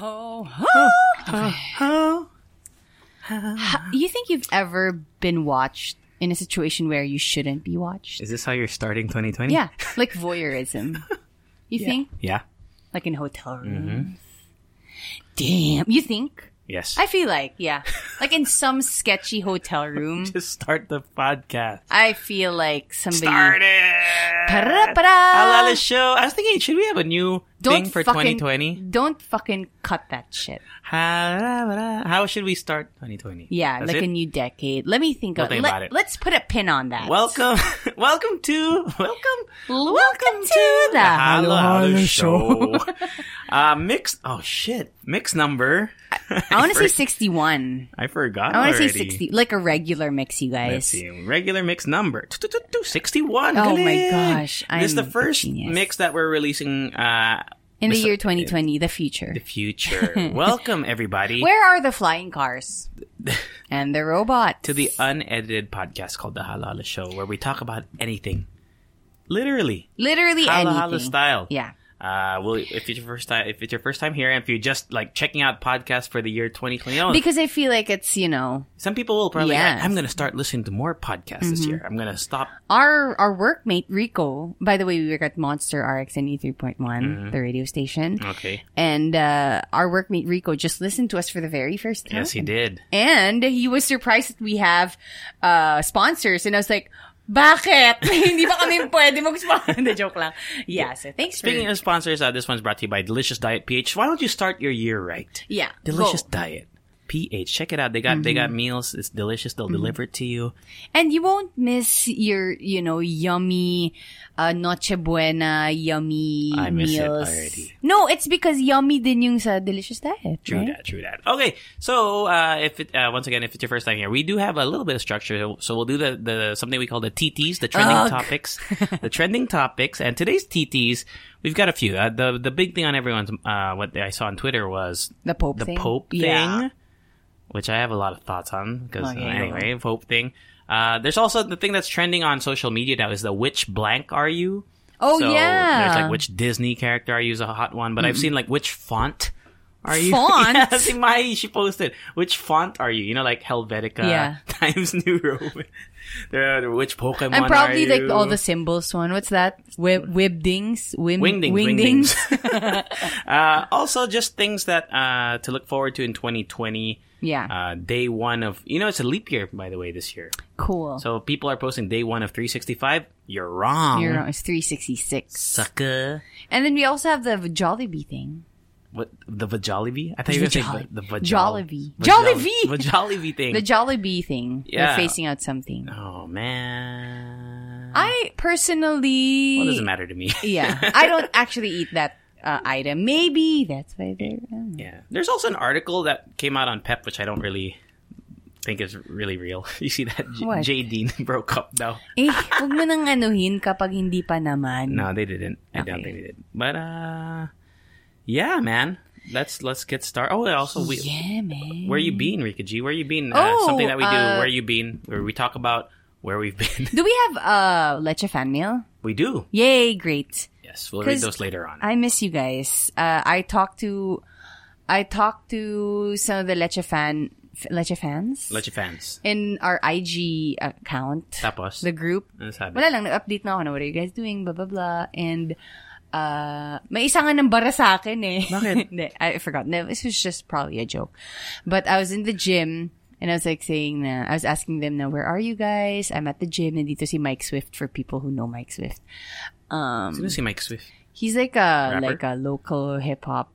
Ho, ho. You think you've ever been watched in a situation where you shouldn't be watched? Is this how you're starting 2020? Yeah, like voyeurism. You think? Yeah. Like in hotel rooms. Mm-hmm. Damn. You think? Yes. I feel like, yeah. Like in some sketchy hotel room, Just start the podcast. I feel like somebody. Start it. Para-para. Alala show. I was thinking, should we have a new Don't thing for fucking, 2020? Don't fucking cut that shit. How should we start 2020? Yeah, That's like it? a new decade. Let me think We'll of think let, about it. Let's put a pin on that. Welcome, welcome to, welcome, Welcome to the Hello, Hello Hello Show. Show. uh, mix, oh shit, mix number. I want to say 61. I forgot I want to say 60. Like a regular mix, you guys. Let's see. Regular mix number. 61. Oh my galing. gosh, This is the first genius. mix that we're releasing uh, In the year 2020, the future. the future. Welcome, everybody, Where are the flying cars? and the robot. to the unedited podcast called The Halala Show, where we talk about anything. Literally. Literally anything. Hala style. Yeah. Uh, well, if it's your first time, if it's your first time here, and if you're just like checking out podcasts for the year 2020, oh, Because I feel like it's, you know, some people will probably. Mm-hmm. I'm going to start listening to more podcasts this year. I'm going to stop. our our workmate Rico, by the way, we were at Monster RX 93.1, the radio station. Okay. And uh, our workmate Rico just listened to us for the very first time. Yes, he did. And he was surprised that we have uh, sponsors. And I was like, bakit? Hindi ba kami pwede mag-sponsor? Joke lang. Yeah, so thanks Speaking for... of sponsors, uh, this one's brought to you by Delicious Diet PH. Why don't you start your year right? yeah, Delicious go. Diet PH. Check it out. They got they got meals. It's delicious. They'll deliver it to you. And you won't miss your, you know, yummy uh, Noche Buena, yummy I miss it meals. already. No, it's because yummy din yung sa Delicious Diet. True right? that. True that. Okay. So uh, if it uh, once again if it's your first time here, we do have a little bit of structure. So we'll do the the something we call the TTs, the trending Ugh. topics, the trending topics. And today's TTs, we've got a few. Uh, the the big thing on everyone's uh, what I saw on Twitter was The Pope the thing? Pope Yeah. Which I have a lot of thoughts on because Okay, uh, go anyway, Pope thing. Uh, there's also the thing that's trending on social media now is the which blank are you? Oh, so yeah. There's like which Disney character are you is a hot one, but I've seen like which font are you? Font? yeah, see, Mai, she posted which font are you? You know, like Helvetica Yeah. Times New Roman. Which Pokemon And probably like all the symbols one. What's that? Web webdings? Wim, Wingdings, wingdings? uh, also, just things that uh, to look forward to in 2020. yeah. Uh, day one of you know it's a leap year by the way this year. cool. So people are posting day one of 365. You're wrong. You're wrong. It's 366. Sucker. And then we also have the Jollibee thing. What the Vajollibee? I thought you were going to say the, the Vajol- Jollibee. Vajol- Jollibee! Vajollibee thing. The Jollibee thing. Yeah. They're facing out something. oh man. I personally. well, it doesn't matter to me. yeah. I don't actually eat that uh, item. Maybe that's why they're. uh, yeah. There's also an article that came out on Pep, which I don't really think is really real. You see that J- What? JaDine broke up though. Eh, huwag mo nang anuhin kapag hindi pa naman. No, they didn't. I don't think they did. But uh, yeah, man. Let's let's get started. Oh, also we. Yeah, man. Where you been, Rica G? Where you been? uh, Oh, something that we do. uh, where you been? Where we talk about where we've been. Do we have uh leche fan mail? we do. Yay, great. Yes, we'll read those later on. I miss you guys. Uh, I talked to, I talked to some of the leche fan, leche fans you fans. in our IG account. Tapos. the group. Ano sabi? Wala lang, nag-update na ako na what are you guys doing, blah, blah, blah. And, uh, may isa nga nang bara sa akin eh. Bakit? I forgot. No, this was just probably a joke. But I was in the gym, and I was like saying na, I was asking them na, where are you guys? I'm at the gym, nandito si Mike Swift for people who know Mike Swift. Um, Sino si Mike Swift? he's like a, Rapper? like a local hip-hop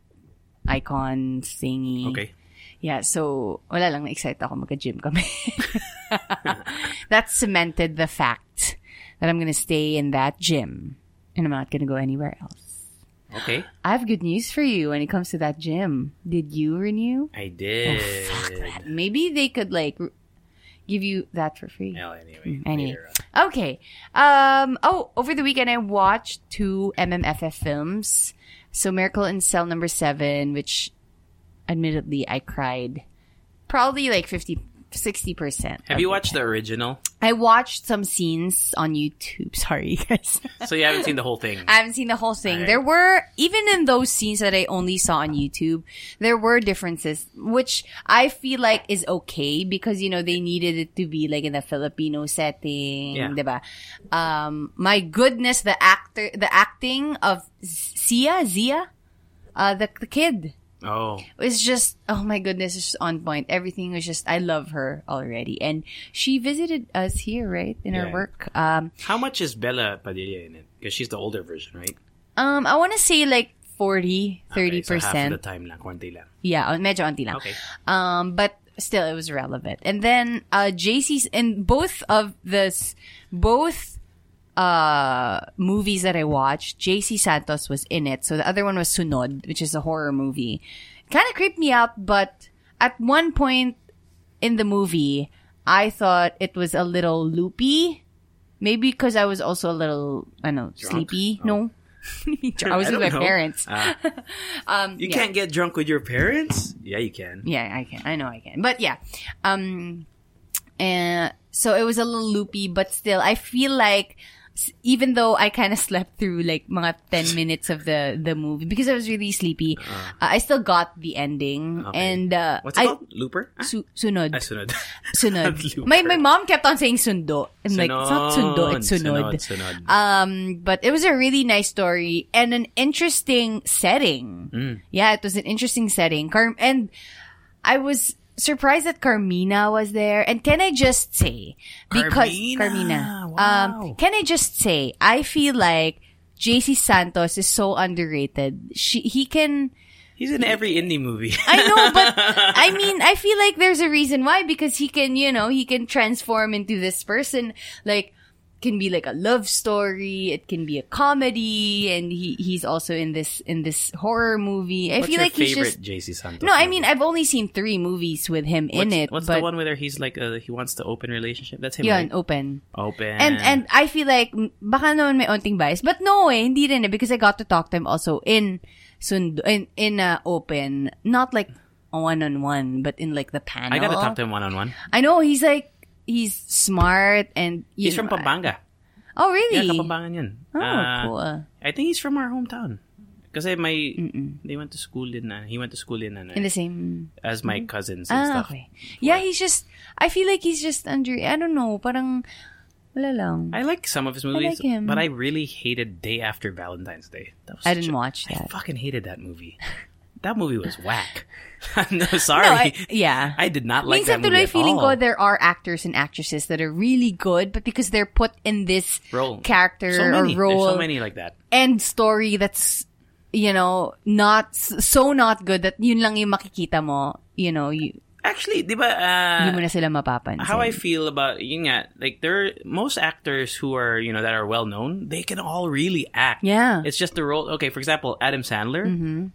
icon thingy. Okay. Yeah, so wala lang na-excite ako magka-gym kami. that cemented the fact that I'm gonna stay in that gym and I'm not gonna go anywhere else. Okay. I have good news for you when it comes to that gym. Did you renew? I did. Maybe they could like give you that for free. Well, anyway. Anyway. Okay. Um. Oh, over the weekend I watched two MMFF films. So Miracle in Cell Number Seven, which, admittedly, I cried, probably like 50, 60 percent. Have you watched the original? I watched some scenes on YouTube. Sorry, guys. So you haven't seen the whole thing. I haven't seen the whole thing. There were even in those scenes that I only saw on YouTube, there were differences, which I feel like is okay because you know they needed it to be like in a Filipino setting, Yeah. diba? Um, my goodness, the actor, the acting of Sia, Xia, uh, the the kid Oh. was just oh my goodness, it's on point. Everything was just I love her already, and she visited us here, right, in our Yeah. work. Um, How much is Bela Padilla in it? Because she's the older version, right? Um, I want to say like 40, 30 Okay, so half the time lang, konti lang. yeah, medyo onti lang. Okay. Um, but still, it was relevant. And then uh, JC's in both of this, both uh movies that I watched, JC Santos was in it. So the other one was Sunod, which is a horror movie. Kind of creeped me out, but at one point in the movie, I thought it was a little loopy. Maybe because I was also a little, I don't know, sleepy. No. I was I with my know. parents. Ah. Um, you yeah. can't get drunk with your parents? Yeah, you can. Yeah, I can. I know I can. But yeah. Um and so it was a little loopy, but still I feel like even though I kind of slept through like mga 10 minutes of the the movie because I was really sleepy, uh, I still got the ending Okay. and uh What's it I called? Looper? Ah, su- sunod. ah, sunod. Sunod. My my mom kept on saying sundo. And like it's not sundo, it's sunod. Sunod, sunod. Um, but it was a really nice story and an interesting setting. Mm. Yeah, it was an interesting setting. Car- and I was surprised that Carmina was there. And can I just say, because Carmina, Carmina, wow. um, can I just say, I feel like JC Santos is so underrated. She, he can, He's in every indie movie. I know, but I mean, I feel like there's a reason why because he can, you know, he can transform into this person. Like, can be like a love story. It can be a comedy, and he he's also in this in this horror movie. I What's feel your like he's favorite just. JC Santos? No, I movie? mean I've only seen three movies with him in it. What's but the one where he's like, uh, he wants to open relationship? That's him, yun, right? open. Open. And and I feel like baka naman may onting bias, but no eh, hindi rin eh, because I got to talk to him also in sundo in in uh, open, not like one on one, but in like the panel. I gotta talk to him one on one. I know he's like he's smart and He's from know, Pampanga. Oh really? Yeah, Kapampangan yun. Oh, Uh, cool. I think he's from our hometown. Kasi my, they went to school in, uh, he went to school in, uh, In the same. as my cousins and Ah, stuff. okay. Yeah, he's just. I feel like he's just under. I don't know. Parang wala lang. I like some of his movies, like him. but I really hated Day After Valentine's Day. That was I didn't a- watch I fucking hated that movie. that movie was whack. I'm no, sorry. No, I, yeah. I did not like Minsan that movie at feeling all. ko there are actors and actresses that are really good, but because they're put in this Role. character so many. or role There's so many like that. and story that's you know not so not good that yun lang yung makikita mo, you know, you, Actually, di ba, hindi mo uh, na sila mapapansin. how I feel about, yun nga, like, there, most actors who are, you know, that are well known, they can all really act. Yeah. It's just the role. Okay, for example, Adam Sandler. Mm-hmm.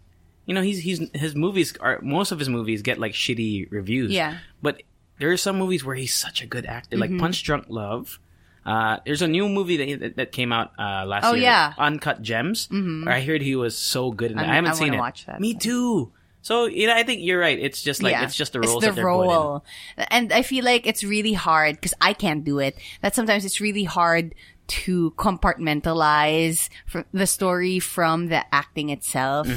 You know, he's he's his movies are most of his movies get like shitty reviews. Yeah. Mm-hmm. But there are some movies where he's such a good actor, like Punch Drunk Love. Uh, there's a new movie that, that, came out uh, last Oh, year, yeah. Uncut Gems. Mm-hmm. I heard he was so good in that. I'm- I haven't I seen it. watch that. Me too. So you know, I think you're right. It's just like it's just the the that they're in. role. And I feel like it's really hard because I can't do it. That sometimes it's really hard to compartmentalize fr- the story from the acting itself.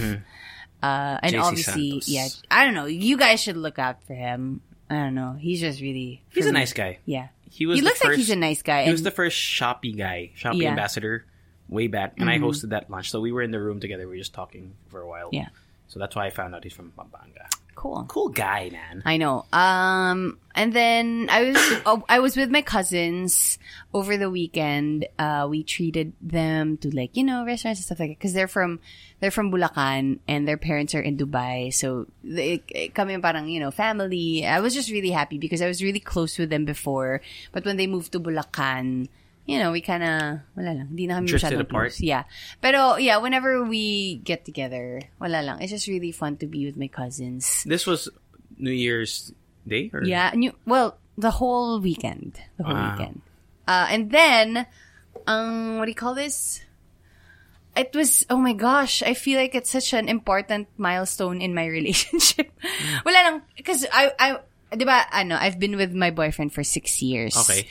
Uh, and JC obviously, Santos. yeah, I don't know. You guys should look out for him. I don't know. He's just really. He's for a me- nice guy. Yeah. He was. He looks like he's a nice guy. He was the first Shopee guy, Shopee Yeah. Mm-hmm. ambassador, way back, and I hosted that lunch. So we were in the room together. We were just talking for a while. Yeah. So that's why I found out he's from Pampanga. Cool. Cool guy, man. I know. Um, and then I was oh, I was with my cousins over the weekend. Uh, we treated them to like you know restaurants and stuff like that because they're from they're from Bulacan and their parents are in Dubai. So they kami parang you know family. I was just really happy because I was really close with them before, but when they moved to Bulacan. You know, we kind of, wala lang, hindi na kami Drifted masyadong apart? close. Yeah. Pero, yeah, whenever we get together, wala lang. It's just really fun to be with my cousins. This was New Year's Day? Or? Yeah, and you, well, the whole weekend. The whole Wow. weekend. Uh, and then, um, what do you call this? It was, oh my gosh, I feel like it's such an important milestone in my relationship. Wala lang, because I, I, di ba, ano, I've been with my boyfriend for six years. Okay.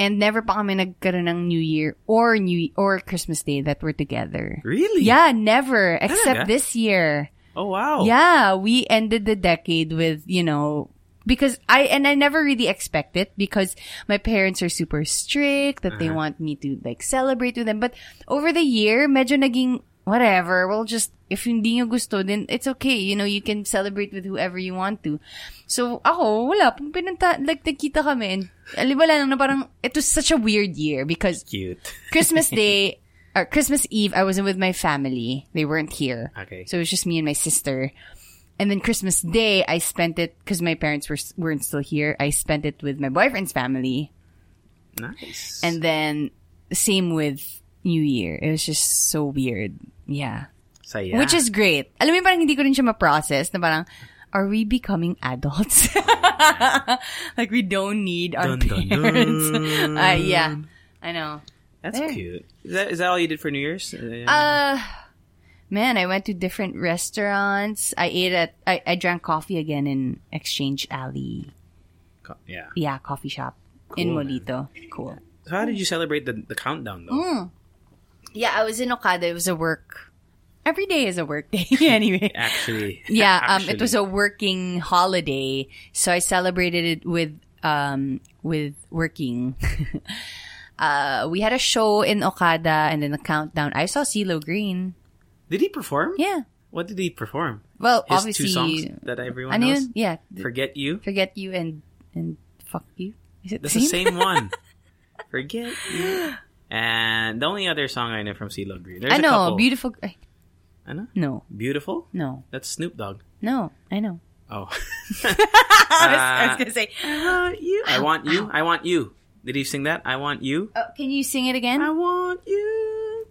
And never pa kami nagkaroon ng New Year or New or Christmas Day that we're together. Really? Yeah, never. Except Talaga? this year. Oh, wow. Yeah, we ended the decade with, you know, because I, and I never really expect it because my parents are super strict that they Uh-huh. want me to like celebrate with them. But over the year, medyo naging whatever. Well, just, if hindi nyo gusto, then it's okay. You know, you can celebrate with whoever you want to. So, ako, wala. Pag pinunta, like, nagkita kami and, ah, wala lang na parang, it was such a weird year because Cute. Christmas Day or Christmas Eve, I wasn't with my family. They weren't here. Okay. So it was just me and my sister. And then Christmas Day, I spent it because my parents were weren't still here. I spent it with my boyfriend's family, Nice. and then same with New Year. It was just so weird. Yeah, Saya. which is great. Alam mo, parang hindi ko rin siya ma-process na parang, are we becoming adults? like we don't need our Dun, dun, parents. dun. Uh, yeah, I know. That's There. cute. Is that, is that all you did for New Year's? Uh, Uh, man, I went to different restaurants. I ate at, I, I drank coffee again in Exchange Alley. co- yeah. Yeah, coffee shop in Cool, man. Molito. Cool. So how did you celebrate the, the countdown though? Mm. Yeah, I was in Okada. It was a work. Every day is a work day. anyway. Actually. Yeah, um, it was a working holiday, so I celebrated it with um with working. uh, we had a show in Okada, and then the countdown. I saw CeeLo Green. Did he perform? Yeah. What did he perform? Well, His obviously, two songs that everyone ano knows? Yeah. Forget You? Forget you and and fuck you. Is it That's the the same? same one. Forget You. And the only other song I know from CeeLo Green. There's I a know, couple. beautiful. I know. No, Beautiful? no, That's Snoop Dogg. no. I know. Oh. I, was, I was Uh, gonna say. I want you. I want you. I want you. Did he sing that? I want you. Oh, can you sing it again? I want you.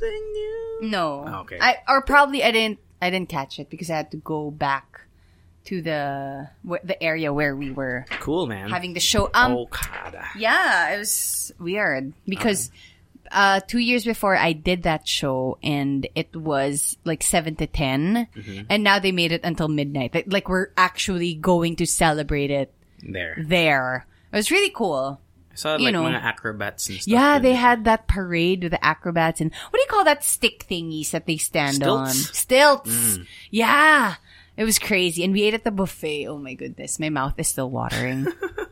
New. No. Oh, okay. I or probably I didn't I didn't catch it because I had to go back to the wh- the area where we were Cool, man. having the show. Um Okada. yeah, it was weird because uh 2 years before I did that show and it was like 7 to 10 Mm-hmm. and now they made it until midnight. Like, like we're actually going to celebrate it There. there. It was really cool. I saw You like know. mga acrobats and stuff. Yeah, they had that parade with the acrobats and what do you call that stick thingies that they stand on? Stilts? Mm. Stilts. Yeah. It was crazy. And we ate at the buffet. Oh my goodness. My mouth is still watering.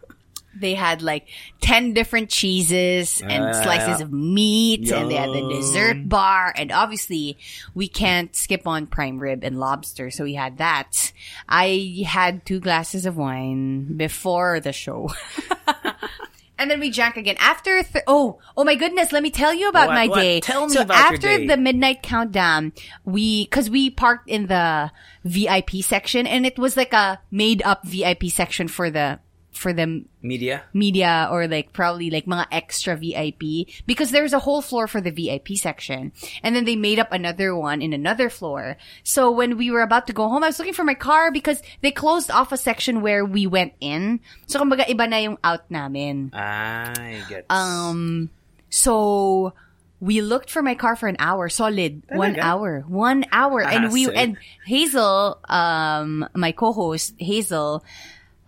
they had like 10 different cheeses and Ah, slices of meat and they had the dessert bar. And obviously we can't skip on prime rib and lobster. So we had that. I had two glasses of wine before the show. And then we drank again after. Th- oh, oh my goodness! Let me tell you about What- my what? day. Tell me so about your after day. the midnight countdown, we because we parked in the VIP section, and it was like a made up VIP section for the for the Media. media or like probably like mga extra VIP because there's a whole floor for the VIP section. And then they made up another one in another floor. So when we were about to go home, I was looking for my car because they closed off a section where we went in. So kumbaga iba na yung out namin. I get. Um, so we looked for my car for an hour, solid. One hour. One hour. Ah, and we, sick. and Hazel, um, my co-host, Hazel,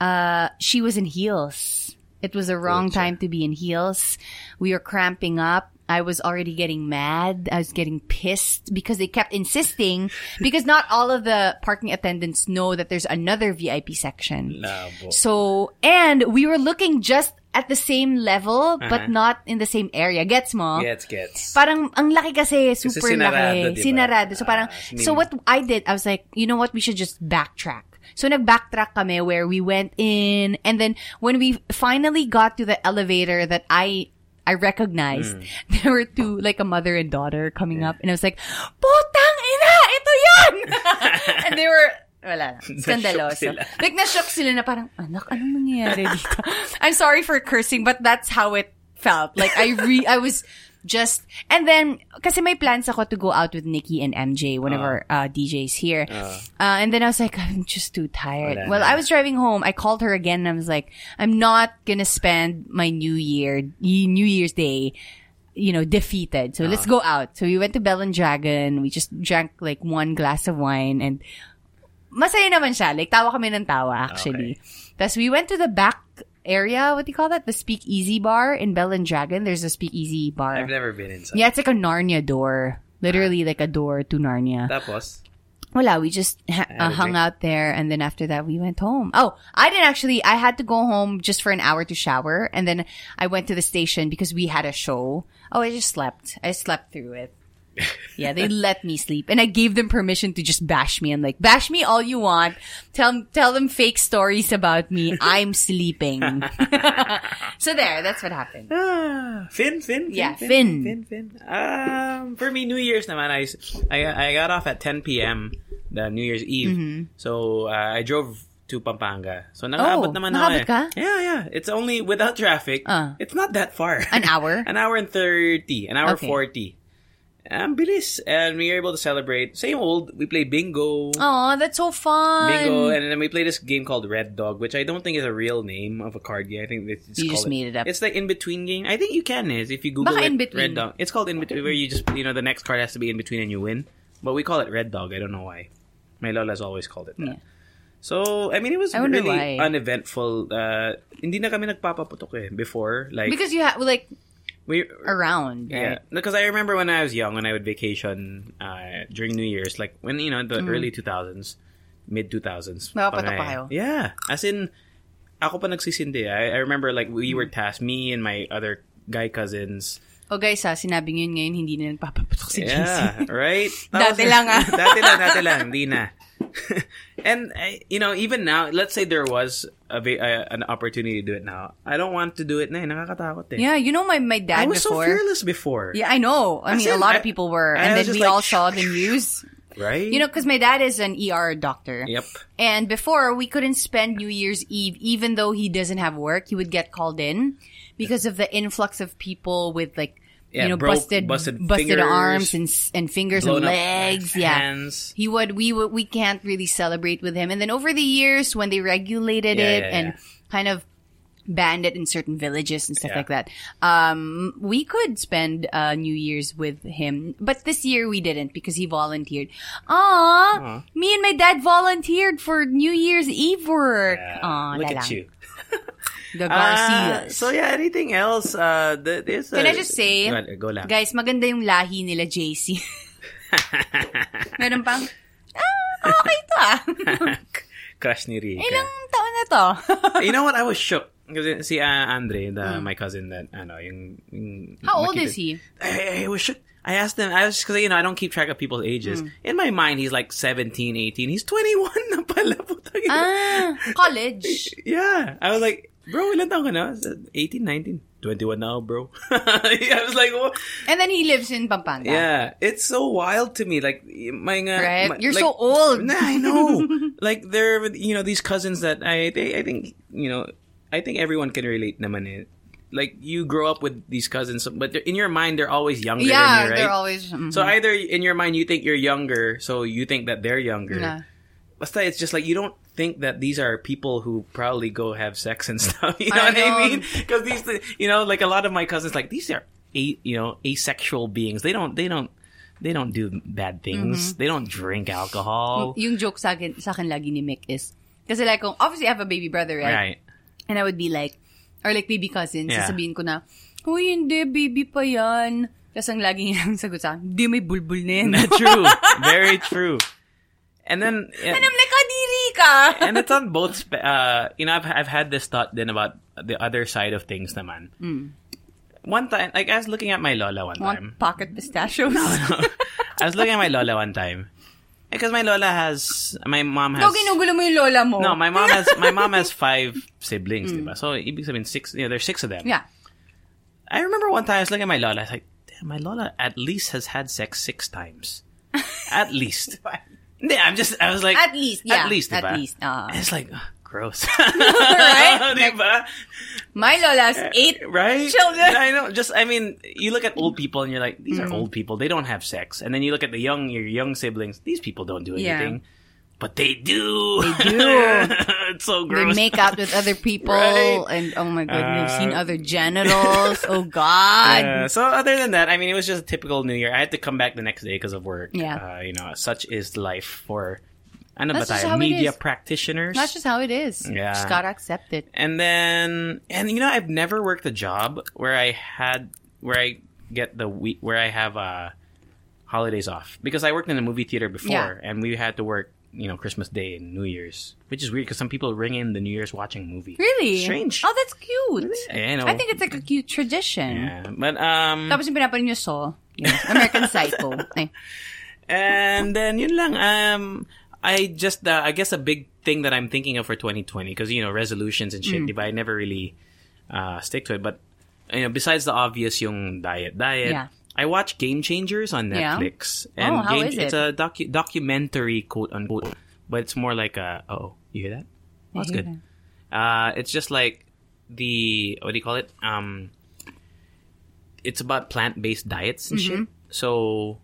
uh, she was in heels. It was a wrong Pucha. time to be in heels. We were cramping up. I was already getting mad. I was getting pissed because they kept insisting because not all of the parking attendants know that there's another VIP section. Labo. So, and we were looking just at the same level, but Uh-huh. not in the same area. Gets mo? Gets, gets. Parang, ang laki kasi, super sinarado, laki. diba? Sinarado. So parang, Ah, so what I did, I was like, you know what, we should just backtrack. So nag-backtrack kami where we went in, and then when we finally got to the elevator that I, I recognized, Mm. there were two, like a mother and daughter coming up, and I was like, putang ina, ito yan! and they were, Wala lang. Skandaloso. Like, na-shock sila na parang, anak, anong nangyayari dito? I'm sorry for cursing, but that's how it felt. Like, I re- I was just, and then, kasi may plans ako to go out with Nikki and MJ, one of our uh, DJs here. Uh, and then I was like, I'm just too tired. Wala well. I was driving home. I called her again and I was like, I'm not gonna spend my New Year, New Year's Day you know, defeated. So let's go out. So we went to Bell and Dragon. We just drank like one glass of wine and masaya naman siya. Like, tawa kami ng tawa, actually. Tapos we went to the back area, what do you call that? The Speakeasy bar in Bell and Dragon. There's a Speakeasy bar. I've never been inside. yeah, it's like a Narnia door. Literally like a door to Narnia. Tapos, Wala, we just ha- uh, hung out there, and then after that, we went home. Oh, I didn't actually. I had to go home just for an hour to shower, and then I went to the station because we had a show. Oh, I just slept. I slept through it. Yeah, they let me sleep, and I gave them permission to just bash me. I'm like, bash me all you want. Tell tell them fake stories about me. I'm sleeping. so there, that's what happened. Ah, Finn, Finn, Finn, Yeah, Finn, Finn. Finn, Finn. Um, for me, New Year's naman, I, I, I got off at 10 p.m. the New Year's Eve. Mm-hmm. So, uh, I drove to Pampanga. So, nakaabot Oh, naman nakaabot ako eh. Yeah, yeah. It's only without traffic. Ah. It's not that far. An hour? an hour and 30. An hour Okay. 40. Ang bilis. And we were able to celebrate. Same old. We play bingo. Oh, that's so fun. Bingo, and then we play this game called Red Dog, which I don't think is a real name of a card game. I think it's just You just made it up. It's the in between game. I think you can is if you Google Baka it. in between. Red Dog. It's called in between, where you just you know the next card has to be in between and you win. But we call it Red Dog. I don't know why. My lola's always called it that. Yeah. So I mean, it was really why. uneventful. Uh, hindi na kami nagpapaputok eh before. Like because you have like we around, yeah, right? because I remember when I was young, when I would vacation uh, during New Year's, like when you know the early two thousands, mid two thousands. Nakapatok pa kayo? Yeah, as in, ako pa nagsisindi. I, I remember like we were tasked, me and my other guy cousins. Oh guys ha, sinabi nyo yun ngayon, hindi na nagpapaputok si. Yeah, right. Dati lang, ah. dati lang, dati lang, hindi na. and you know, even now, let's say there was a, uh, an opportunity to do it now. I don't want to do it na. Nakakatakot eh. Yeah, you know my, my dad I was before. so fearless before. Yeah, I know. I As mean, a lot I- of people were. And then we like, all saw the news. Right. You know, because my dad is an ER doctor. Yep. And before, we couldn't spend New Year's Eve, even though he doesn't have work. He would get called in because of the influx of people with like, Yeah, you know, broke- busted, busted busted fingers, arms and and fingers and legs. Yeah. hands. He would, we would, we can't really celebrate with him. And then over the years, when they regulated Yeah, it yeah, and kind of banned it in certain villages and stuff like that, um, we could spend uh, New Year's with him. But this year we didn't because he volunteered. Aw, me and my dad volunteered for New Year's Eve work. Yeah, Aw, look at you. The Ah, Garcias. so yeah, anything else? Uh, th- there's Can a- I just say, Go, go lang. Guys, maganda yung lahi nila JC. Meron pang, ah, okay to ah. Crush ni Rica. Ilang taon na to? you know what? I was shook. Kasi si uh, Andre, the, my cousin that, ano, yung... yung. How old is he? I, I was shook. I asked him, I was, because, you know, I don't keep track of people's ages. Hmm. In my mind, he's like 17, 18. He's 21 na pala. Ah, college. Yeah. I was like, bro, ilan taon ka na? I 18, 19. 21 now, bro. I was like, what? And then he lives in Pampanga. Yeah, it's so wild to me. Like, my, Right? my- You're like- so old. Nah, I know. like, they're, you know, these cousins that I, they, I think, you know, I think everyone can relate naman eh. Like, you grow up with these cousins, but in your mind, they're always younger Yeah, than you, right? they're always. mhm. So either in your mind, you think you're younger, so you think that they're younger. Nah. Basta, it's just like, you don't think that these are people who probably go have sex and stuff. You know I what I mean? Because these, you know, like a lot of my cousins, like these are, a, you know, asexual beings. They don't, they don't, they don't do bad things. Mm-hmm. They don't drink alcohol. yung joke sa akin, sa akin lagi ni Mick is, kasi like, obviously I have a baby brother, right? Right. And I would be like, or like baby cousins, Yeah. sasabihin ko na, Uy, hindi, baby pa yan. Tapos ang lagi niyang sagot sa akin, hindi, may bulbul na yan. true. Very true. And then, And I'm like, kadiri ka! and it's on both. spe- Uh, you know, I've I've had this thought then about the other side of things, naman. One time, like I was looking at my lola one Want time. pocket pistachios? I was looking at my lola one time because my lola has my mom has ginugulo mo yung lola mo. no my mom has my mom has five siblings, diba? So ibig sabihin six. You know, there's six of them. Yeah. I remember one time I was looking at my lola. I was like, damn, my lola at least has had sex six times, at least. Hindi, I'm just, I was like, At least, yeah. At least, At diba? least, uh. It's like, ugh, gross. Right? diba? My lola's eight Right? children. I know. Just, I mean, you look at old people and you're like, these Mm-hmm. are old people. They don't have sex. And then you look at the young, your young siblings. These people don't do Yeah. anything. But they do. They do. it's so gross. They make out with other people, Right. and oh my god, we've Uh, seen other genitals. oh god. So other than that, I mean, it was just a typical New Year. I had to come back the next day because of work. Yeah. Uh, you know, such is life for That's just tayo? how media practitioners. That's just how it is. Yeah. Just gotta accept it. and then, and you know, I've never worked a job where I had where I get the week where I have uh, holidays off because I worked in a movie theater before, and we had to work. You know, Christmas Day and New Year's, which is weird because some people ring in the New Year's watching movie. Really? Strange. Oh, that's cute. I know. I think it's like a cute tradition. Yeah, but um, Tapos yung pinapanood nyo Saw. Yun. American Psycho. Ay. And then yun lang. Um, I just uh, I guess a big thing that I'm thinking of for 2020 because you know resolutions and shit. Mm. Diba? I never really uh, stick to it. But you know, besides the obvious yung diet, diet. Yeah. I watch Game Changers on Yeah? Netflix, Oh, and how Game, is it's a docu- documentary, quote unquote, but it's more like a. Oh, you hear that? Oh, that's good. Uh, it's just like the what do you call it? Um, it's about plant based diets and Mm-hmm. shit. So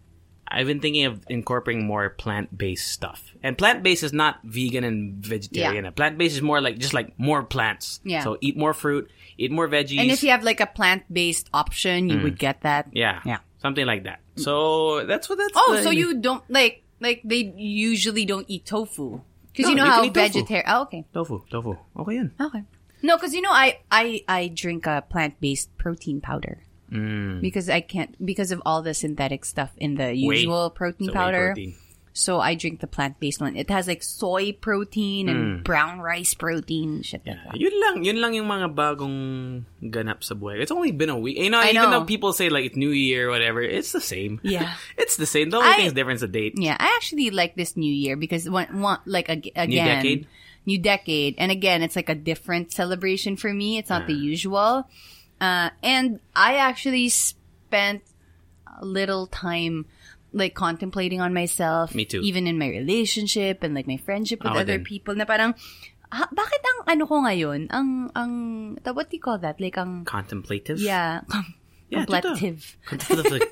I've been thinking of incorporating more plant based stuff. And plant based is not vegan and vegetarian. Yeah. Plant based is more like just like more plants. Yeah. So eat more fruit, eat more veggies. And if you have like a plant-based option, you would get that. Mm. yeah, Yeah. something like that. So that's what that's. Oh, the- so you don't like like they usually don't eat tofu because No, you know you how vegetarian. Oh, okay, tofu, tofu. Okay, yun. okay. No, because you know I I I drink a plant-based protein powder Mm. because I can't because of all the synthetic stuff in the Whey. usual protein So powder. protein. So I drink the plant-based one. It has like soy protein and brown rice protein, shit like Mm. Yeah, that. yun lang, yun lang yung mga bagong ganap sa buhay. It's only been a week. You know, I even know. though people say like it's New Year, or whatever, it's the same. Yeah. it's the same. The only I- thing is different is the date. Yeah, I actually like this new year because one, one like ag- again, decade? new decade, and again, it's like a different celebration for me. It's not the usual, uh, and I actually spent a little time like contemplating on myself. Me too. Even in my relationship and like my friendship with Ako other din. people. Na parang, ha, bakit ang ano ko ngayon? Ang ang what do you call that? Like ang Contemplative. yeah, Yeah, contemplative. Contemplative.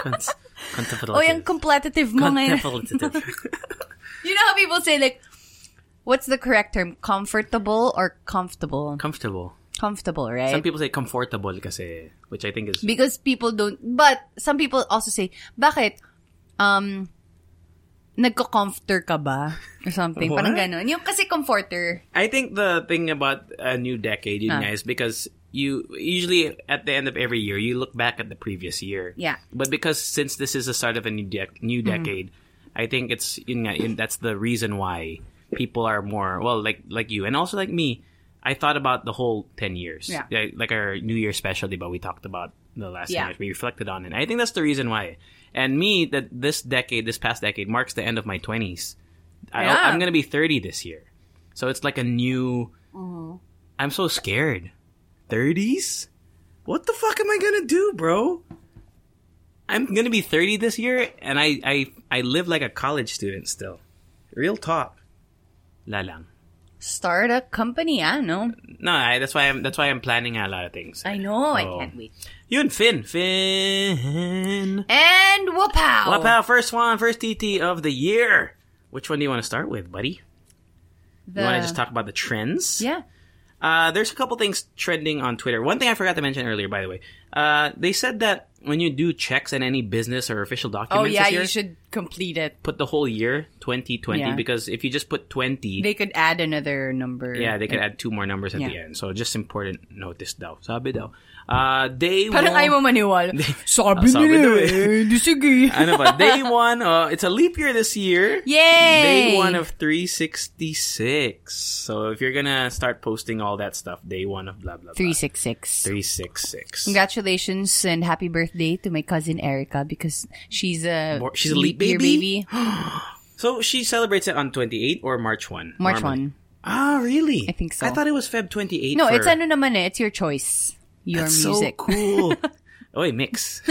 Cons- contemplative. Oh, yung competitive mo ngayon. Contemplative. You know how people say like, what's the correct term? Comfortable or comfortable? Comfortable. Comfortable, right? Some people say comfortable kasi, which I think is because people don't, but some people also say, bakit, um, nagko-comforter ka ba? Or something. What? Parang ganon. Yung kasi comforter. I think the thing about a new decade, you Ah. guys, because you usually at the end of every year you look back at the previous year. Yeah. But because since this is the start of a new dec new Mm-hmm. decade, I think it's yun nga, yun- that's the reason why people are more well like like you and also like me. I thought about the whole ten years. Yeah. Like, our New Year special, but we talked about the last Yeah. year. We reflected on it. I think that's the reason why. And me, that this decade, this past decade, marks the end of my twenties. Yeah. I'm gonna be thirty this year, so it's like a new. Mm-hmm. I'm so scared. 30s? What the fuck am I gonna do, bro? I'm gonna be 30 this year, and I I I live like a college student still. Real talk. La lang. Start a company, ah, no? No, I, that's why I'm that's why I'm planning a lot of things. I know, I Oh. can't wait. You and Finn, Finn. And wapow! Wapow, first one, first TT of the year. Which one do you want to start with, buddy? The, You want to just talk about the trends? Yeah. Uh, there's a couple things trending on Twitter. One thing I forgot to mention earlier, by the way. Uh, they said that when you do checks in any business or official documents, Oh, documents yeah, this year, you should complete it. put the whole year 2020 Yeah. because if you just put 20, They could add another number. yeah, they could add two more numbers at the end. So just important notice daw. Sabi daw. Uh, day Parang one, ayaw mo maniwala. Sabi, sabi nila daw eh. Di sige. ano ba? Day one, uh, it's a leap year this year. Yay! Day one of 366. So if you're gonna start posting all that stuff, day one of blah blah blah. 366. 366. Congratulations and happy birthday to my cousin Erica because she's a More- she's a leap year baby? So she celebrates it on 28 or March 1? March normally? 1. Ah, really? I think so. I thought it was Feb 28. No, for- it's ano naman eh. It's your choice. Your That's music. so cool. Oy, mix.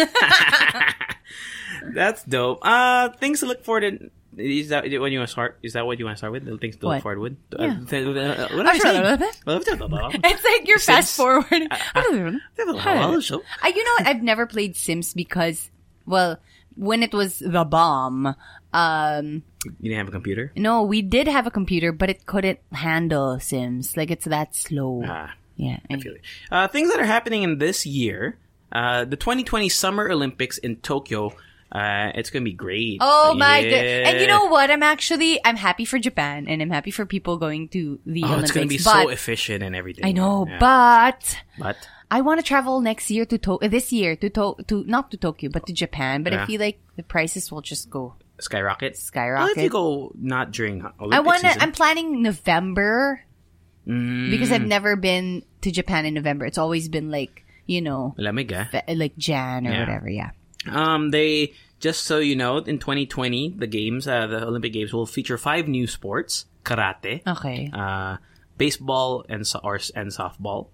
That's dope. Uh, things to look forward to is that what you want to start? Is that what you want to start with? Little things to What? look forward with. Yeah. Uh, th- uh, what am I saying? It's like you're Sims. fast forwarding. Oh, so- Uh, you know what? I've never played Sims because, well, when it was the bomb, um, You didn't have a computer? no, we did have a computer, but it couldn't handle Sims. Like it's that slow. Ah. Yeah. I feel it. Uh, things that are happening in this year. Uh, the 2020 Summer Olympics in Tokyo. Uh, it's gonna be great. Oh my Yeah. god! And you know what? I'm actually I'm happy for Japan, and I'm happy for people going to the Oh, Olympics. it's gonna be so efficient and everything. I know, Yeah. but but I want to travel next year to to- uh, this year to to to not to Tokyo but to Japan. But Yeah. I feel like the prices will just go skyrocket. skyrocket. Well, if you go not during Olympic I want to. I'm planning November Mm, because I've never been to Japan in November. It's always been like you know, Lamig, fe- like Jan or Yeah. whatever. Yeah. Um, they just so you know, in 2020, the games, uh, the Olympic Games, will feature five new sports: karate, Okay. uh, baseball and so- or and softball,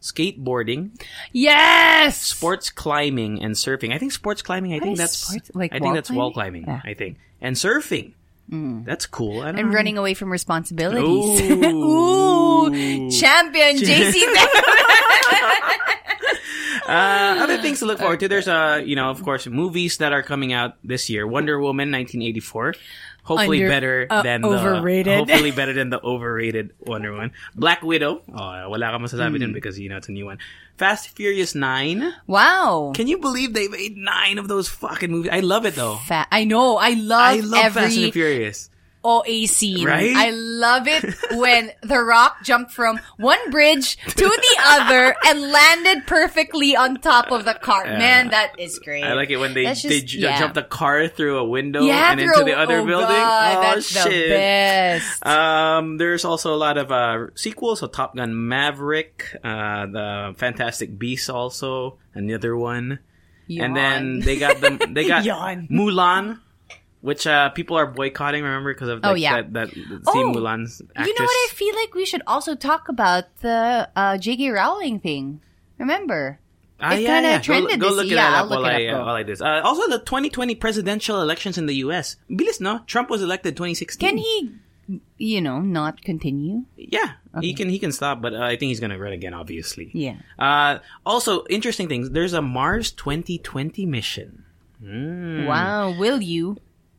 skateboarding, yes. sports climbing, and surfing. I think sports climbing. I think is that's sports- like I wall think that's wall climbing? climbing. Yeah. I think and surfing. Mm. That's cool. I know. running away from responsibilities. Ooh. Ooh, champion JC. Uh, other things to look forward to. There's uh, you know, of course, movies that are coming out this year. Wonder Woman, 1984. Hopefully Under- better uh, than overrated. the hopefully better than the overrated Wonder Woman. Black Widow. Oh, wala ka masasabi dun because you know it's a new one. Fast Furious 9. wow. Can you believe they made 9 of those fucking movies? I love it though. Fa- I know. I love, I love every Fast and Furious. OA scene. Right? I love it when The Rock jumped from one bridge to the other and landed perfectly on top of the car. Man, that is great. I like it when they That's they j- yeah. jump the car through a window yeah, and into a- the other oh building. God, oh that's shit. the best. Um, there's also a lot of uh, sequels. So Top Gun Maverick, uh, the Fantastic Beasts, also another one. And then they got them. They got Mulan, which uh, people are boycotting. Remember because of like, Oh, yeah. that that Oh, Mulan's actress. You know what? I feel like we should also talk about the uh, J.K. Rowling thing. Remember? Ah, It yeah, kinda yeah. Go- trended Go, this look year. Yeah, I'll look while it I up, uh, go. while I do this. Uh, also, the 2020 presidential elections in the U.S. Bilis, no? Trump was elected 2016. Can he, you know, not continue? Yeah, he can. He can stop, but uh, I think he's gonna run again. Obviously. Yeah. Uh, also, interesting things. There's a Mars 2020 mission. Mm. Wow. Will you?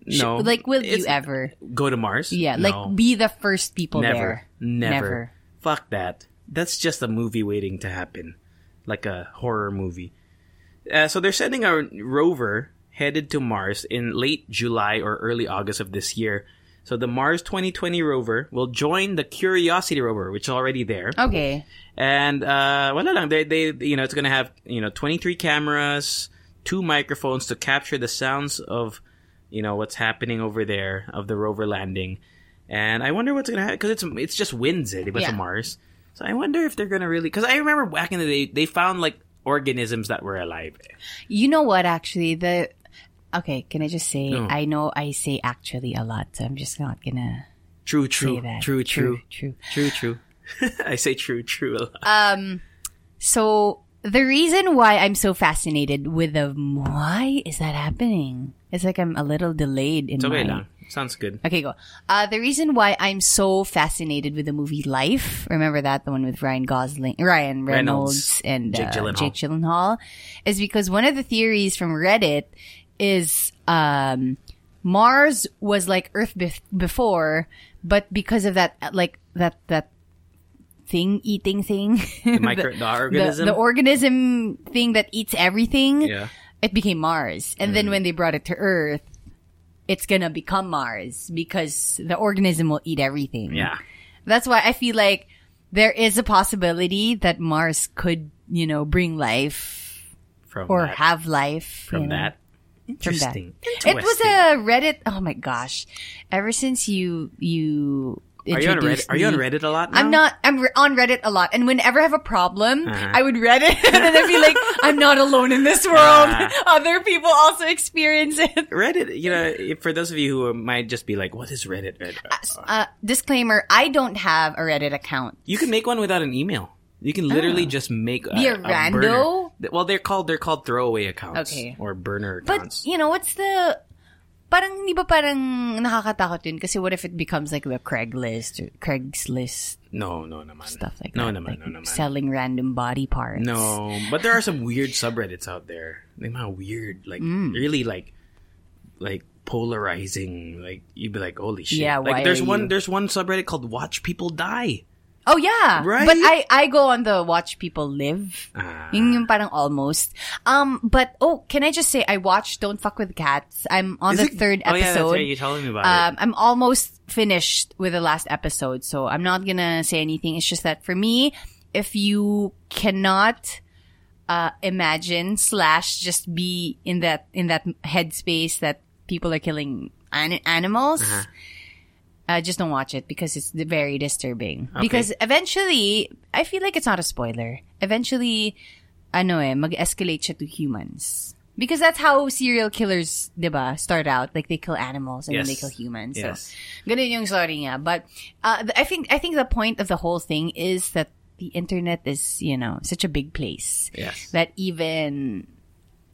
Sh- No, Like, will you ever? Go to Mars? Yeah. No. Like, be the first people never, there. never, Never. Fuck that. That's just a movie waiting to happen, like a horror movie. Uh, so they're sending a rover headed to Mars in late July or early August of this year. So the Mars 2020 rover will join the Curiosity rover, which is already there. Okay. And uh wala lang they they you know it's going to have you know 23 cameras, two microphones to capture the sounds of you know what's happening over there of the rover landing. And I wonder what's to happen cuz it's it's just winds it, diba, Yeah. sa Mars. So I wonder if they're to really cuz I remember back in the day they found like organisms that were alive. eh. You know what? Actually, the okay. Can I just say? No. I know I say actually a lot, so I'm just not gonna True, say true. that. True, true. true. True, true. I say true, true. a lot. Um, so the reason why I'm so fascinated with the why is that happening? It's like I'm a little delayed in It's okay my. Sounds good. Okay, go. Uh, the reason why I'm so fascinated with the movie Life, remember that the one with Ryan Gosling, Ryan Reynolds, Reynolds, and Jake uh, Gyllenhaal. Jake Gyllenhaal, is because one of the theories from Reddit is um, Mars was like Earth bef- before, but because of that, like that that thing eating thing, the, micro- the organism? the organism thing that eats everything, Yeah. it became Mars. And Mm. then when they brought it to Earth, it's gonna become Mars because the organism will eat everything. Yeah. That's why I feel like there is a possibility that Mars could, you know, bring life From or that. have life. from you know, that. From that. Interesting. It was a Reddit. Oh my gosh! Ever since you you Are you on Reddit? Are you on Reddit a lot? Now? I'm not. I'm re- on Reddit a lot, and whenever I have a problem, Uh-huh. I would Reddit, and then I'd be like, "I'm not alone in this world. Ah. Other people also experience it." Reddit, you know, for those of you who might just be like, "What is Reddit?" Reddit? Uh, disclaimer: I don't have a Reddit account. You can make one without an email. You can literally just make a, Be a a rando? burner. Well, they're called they're called throwaway accounts Okay. or burner accounts. But you know what's the parang hindi ba parang nakakatakot yun? Kasi what if it becomes like the Craigslist Craigslist No, no naman. stuff like no, that? naman, like no naman. selling random body parts. No, but there are some weird subreddits out there. They're not weird, like mm. really like like polarizing. Like you'd be like, holy shit. Yeah, like there's one you- there's one subreddit called Watch People Die. Oh yeah, Right? But I I go on the watch people live. Ah. Yung, yung parang almost. Um, but oh, can I just say I watched Don't Fuck with Cats. I'm on Is the it- third oh, yeah, that's right. you telling me about um, I'm almost finished with the last episode, so I'm not gonna say anything. It's just that for me, if you cannot uh, imagine slash just be in that in that headspace that people are killing an- animals. Uh-huh. Uh, just don't watch it because it's very disturbing. Because eventually, I feel like it's not a spoiler. Eventually, ano eh, mag-escalate siya to humans. Because that's how serial killers, diba, start out. Like, they kill animals and then they kill humans. Yes. So, ganun yung story niya. But, uh, I think, I think the point of the whole thing is that the internet is, you know, such a big place. Yes. That even,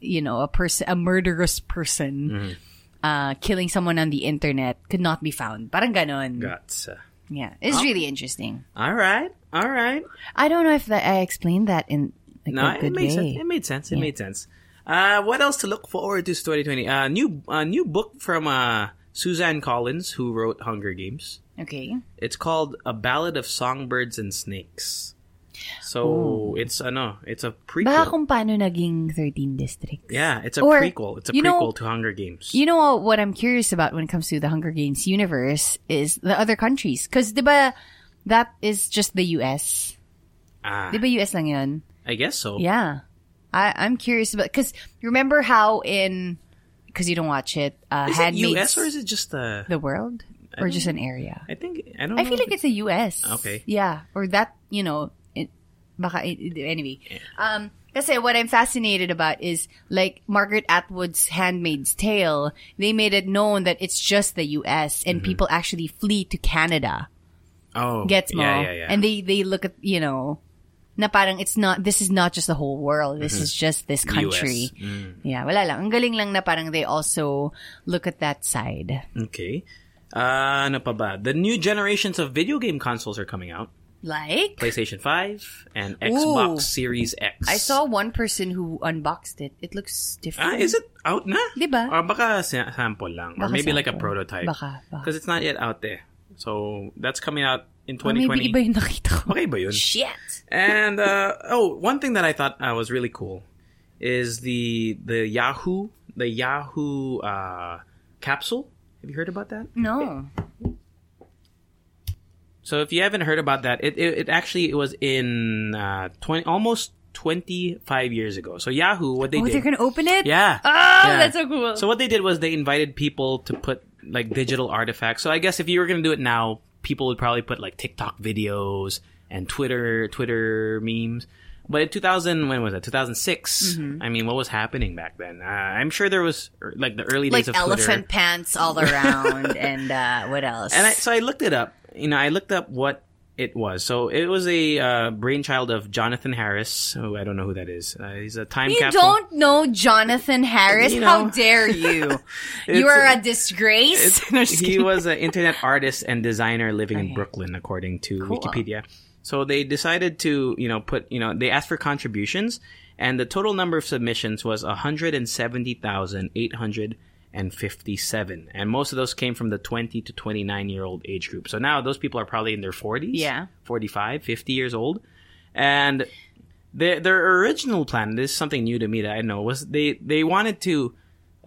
you know, a person, a murderous person, Mm-hmm. Uh, killing someone on the internet could not be found. Parang ganon. Uh, Yeah. It's really interesting. all right, all right. I don't know if that, I explained that in like No, a it good made way. sense. It made sense. It made sense. Uh, what else to look forward to 2020? Uh, new uh, new book from uh, Suzanne Collins, who wrote Hunger Games. Okay. It's called A Ballad of Songbirds and Snakes. So it's ano, it's a Baka prequel. kung paano naging 13 districts. Yeah, it's a Or, prequel. It's a you know- prequel to Hunger Games. You know what I'm curious about when it comes to the Hunger Games universe is the other countries. Because, diba, that is just the US. Ah, Diba US lang yun? I guess so. Yeah. I, I'm curious about, because remember how in, because you don't watch it, uh, Is it U.S. or is it just uh, the world? Or just an area? I think I don't. Know. I feel like it's the US. Okay. Yeah. Or that, you know, baka, anyway. Um, kasi what I'm fascinated about is like Margaret Atwood's Handmaid's Tale, they made it known that it's just the US and people actually flee to Canada. Oh, Gets mo? Yeah, yeah, yeah. And they, they look at, you know, na parang it's not, this is not just the whole world. This is just this country. Mm. Yeah, wala lang. Ang galing lang na parang they also look at that side. Okay. Uh, ano pa ba? The new generations of video game consoles are coming out. Like? PlayStation 5 and Xbox Ooh. Series X. I saw one person who unboxed it. It looks different. Ah, is it out na? Diba? Or baka sample lang. Or Baka maybe like a prototype. Baka. Because it's not yet out there. So, that's coming out in Or maybe 2020. iba yung nakita ko. Okay ba yun? Shit! And, uh, oh, one thing that I thought uh, was really cool is the the Yahoo, the Yahoo uh, capsule. Have you heard about that? No. So if you haven't heard about that, it it, it actually it was in uh, 20 almost 25 years ago. So Yahoo, what they Oh, did, they're gonna open it? yeah, Oh, Yeah. that's so cool. So what they did was they invited people to put like digital artifacts. So I guess if you were going to do it now, people would probably put like TikTok videos and Twitter Twitter memes. But in 2000, when was it? 2006. Mm-hmm. I mean, what was happening back then? Uh, I'm sure there was er, like the early like days of elephant Twitter. pants all around, and uh, what else? And I, so I looked it up. You know, I looked up what it was. So it was a uh, brainchild of Jonathan Harris. Who I don't know who that is. Uh, he's a time you capsule. don't know Jonathan Harris? You How dare you? You are a- a disgrace. He was an internet artist and designer living in Brooklyn, according to Cool. Wikipedia. So they decided to, you know, put, you know, they asked for contributions, and the total number of submissions was 170,857. And most of those came from the 20 to 29 year old age group. So now those people are probably in their 40s, Yeah. 45, 50 years old. And their their original plan, this is something new to me that I know, was they, they wanted to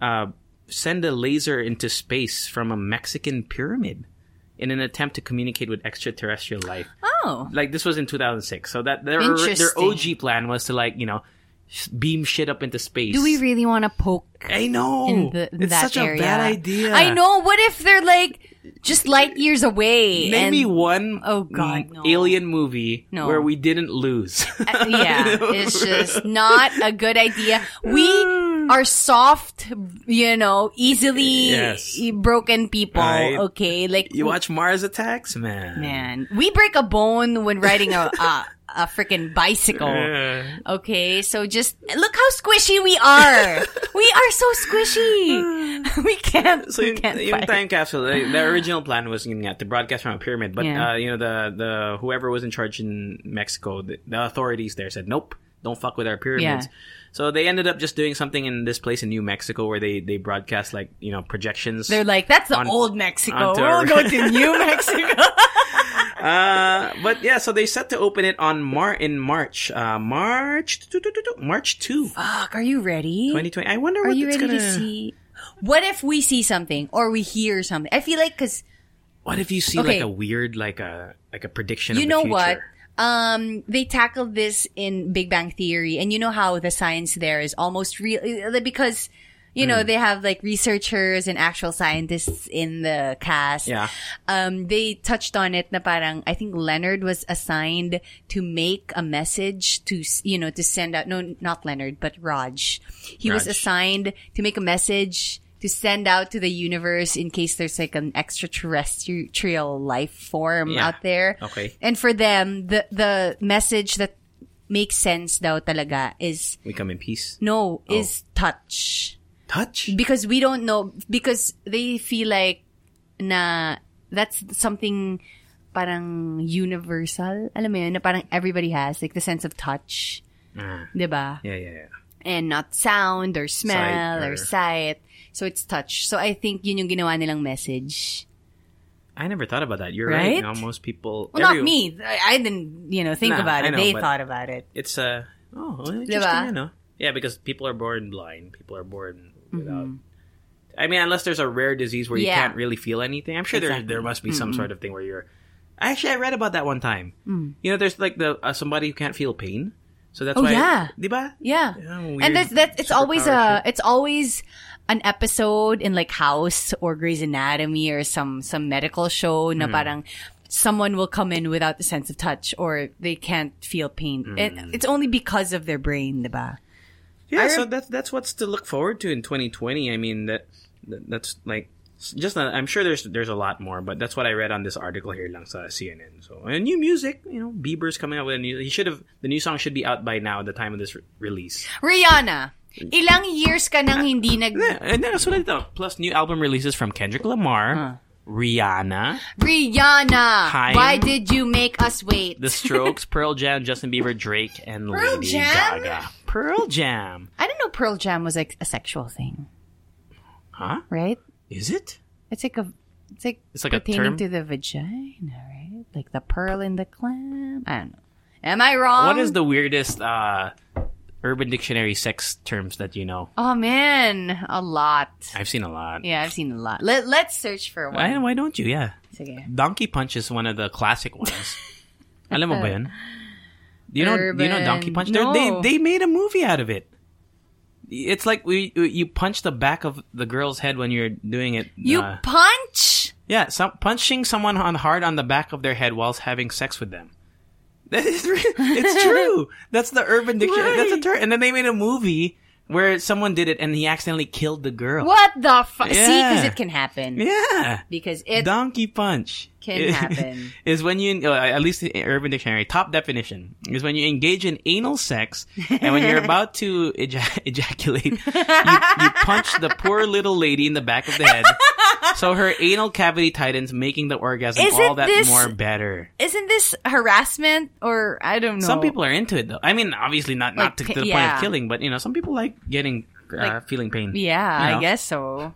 uh, send a laser into space from a Mexican pyramid in an attempt to communicate with extraterrestrial life. Oh. Like this was in 2006. So that their their OG plan was to like, you know, beam shit up into space. Do we really want to poke I know. in, the, in it's such area? a bad idea. I know. What if they're like just light years away? Name and, me one Oh, God, no. alien movie No. where we didn't lose. Uh, yeah, it's just not a good idea. We are soft, you know, easily Yes. broken people. Right. Okay, like you watch Mars Attacks, man. man, we break a bone when riding a a, a freaking bicycle. Yeah. Okay, so just look how squishy we are. we are so squishy. we can't. So we can't yung fight. time capsule, the, the original plan was yun nga, to broadcast from a pyramid, but Yeah. uh, you know the the whoever was in charge in Mexico, the, the authorities there said, nope, don't fuck with our pyramids. Yeah. So they ended up just doing something in this place in New Mexico where they they broadcast like you know projections. They're like, that's the On- old Mexico. We'll our- go to New Mexico. uh, but yeah, so they set to open it on Mar in March, uh, March March two, Fuck, are you ready? 2020. I wonder Are what you ready gonna. to see? What if we see something or we hear something? I feel like because What if you see Okay. like a weird like a like a prediction? you of the know what? Um, they tackled this in Big Bang Theory, and you know how the science there is almost real because you know they have like researchers and actual scientists in the cast. Yeah. Um, they touched on it. Na parang I think Leonard was assigned to make a message to you know to send out. No, not Leonard, but Raj. He was assigned to make a message to send out to the universe in case there's like an extraterrestrial life form Yeah. out there. Okay. And for them, the the message that makes sense daw talaga is We come in peace. no, is touch. Touch. Because we don't know because they feel like na that's something parang universal. Alam mo yun, na parang everybody has like the sense of touch, Ah, 'di ba? yeah, yeah, yeah. And not sound or smell Sight or or- sight. So it's touch. So I think yun yung ginawa nilang message. I never thought about that. You're right. Right? You know, most people. Well, every- not me. I, I didn't, you know, think Nah, about it. know, they thought about it. It's uh oh interesting. Diba? You know? Yeah, because people are born blind. People are born Mm-hmm. without. I mean, unless there's a rare disease where you Yeah. can't really feel anything. I'm sure Exactly. there there must be some sort of thing where you're. Actually, I read about that one time. Mm. You know, there's like the uh, somebody who can't feel pain, so that's Oh, why. yeah. Diba? Yeah. And that's that it's always a shit. it's always an episode in like House or Grey's Anatomy or some some medical show Hmm. na parang someone will come in without the sense of touch or they can't feel pain. Hmm. And it's only because of their brain, diba? Yeah, I so that's that's what's to look forward to in 2020. I mean that, that that's like just not, I'm sure there's there's a lot more, but that's what I read on this article here lang sa CNN. So and new music, you know, Bieber's coming out with a new. He should have the new song should be out by now at the time of this re- release. Rihanna, ilang years ka nang hindi nag and then so ito, plus new album releases from Kendrick Lamar, Rihanna, Rihanna, Haim. why did you make us wait? The Strokes, Pearl Jam, Justin Bieber, Drake, and Pearl Lady Jam? Gaga. Pearl Jam, I didn't know Pearl Jam was like a sexual thing, huh? right? Is it? It's like a it's like It's like a term? pertaining to the vagina, right? Like the pearl in the clam. I don't know. Am I wrong? What is the weirdest uh, Urban Dictionary sex terms that you know? Oh man, a lot. I've seen a lot. Yeah, I've seen a lot. Let Let's search for one. Why, why don't you? Yeah. Sige. Donkey Punch is one of the classic ones. Alam mo ba yun? Do you know, do you know Donkey Punch? No. They, they made a movie out of it. It's like we you punch the back of the girl's head when you're doing it. You uh, punch. yeah, some, punching someone on hard on the back of their head whilst having sex with them. That is it's true. That's the Urban Dictionary. That's a term. And then they made a movie where someone did it and he accidentally killed the girl. What the fuck? See, Yeah. because it can happen. Yeah. Because it. Donkey punch Can happen. is when you, uh, at least in Urban Dictionary, top definition is when you engage in anal sex and when you're about to eja- ejaculate, you, you punch the poor little lady in the back of the head, so her anal cavity tightens, making the orgasm Isn't all that this- more better. Isn't this harassment or I don't know? Some people are into it though. I mean, obviously not not to, to the point of killing, but you know, some people like getting uh, Like- feeling pain. Yeah, You know? I guess so.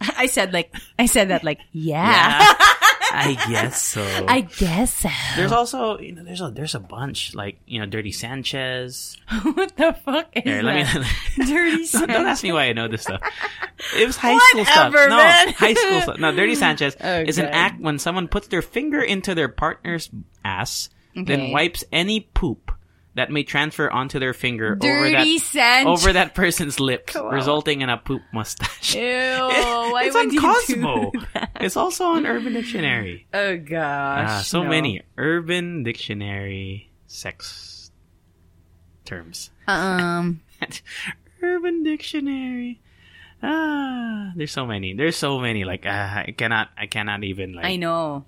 I said like I said that like yeah. Yeah. I guess so. I guess so. There's also you know there's a there's a bunch like you know Dirty Sanchez. what the fuck is Here, let me. Dirty don't, don't ask me why I know this stuff. It was high school stuff. Whatever, No, high school stuff. No, Dirty Sanchez Oh, is an act when someone puts their finger into their partner's ass, then wipes any poop that may transfer onto their finger over that Sanchez. over that person's lips, Come on. resulting in a poop mustache. Ew, why it's would on you Cosmo. do that? It's also on Urban Dictionary. Oh gosh. Ah, so no. many Urban Dictionary sex terms. Um Urban Dictionary. Ah, there's so many. There's so many. Like ah, I cannot. I cannot even like. I know.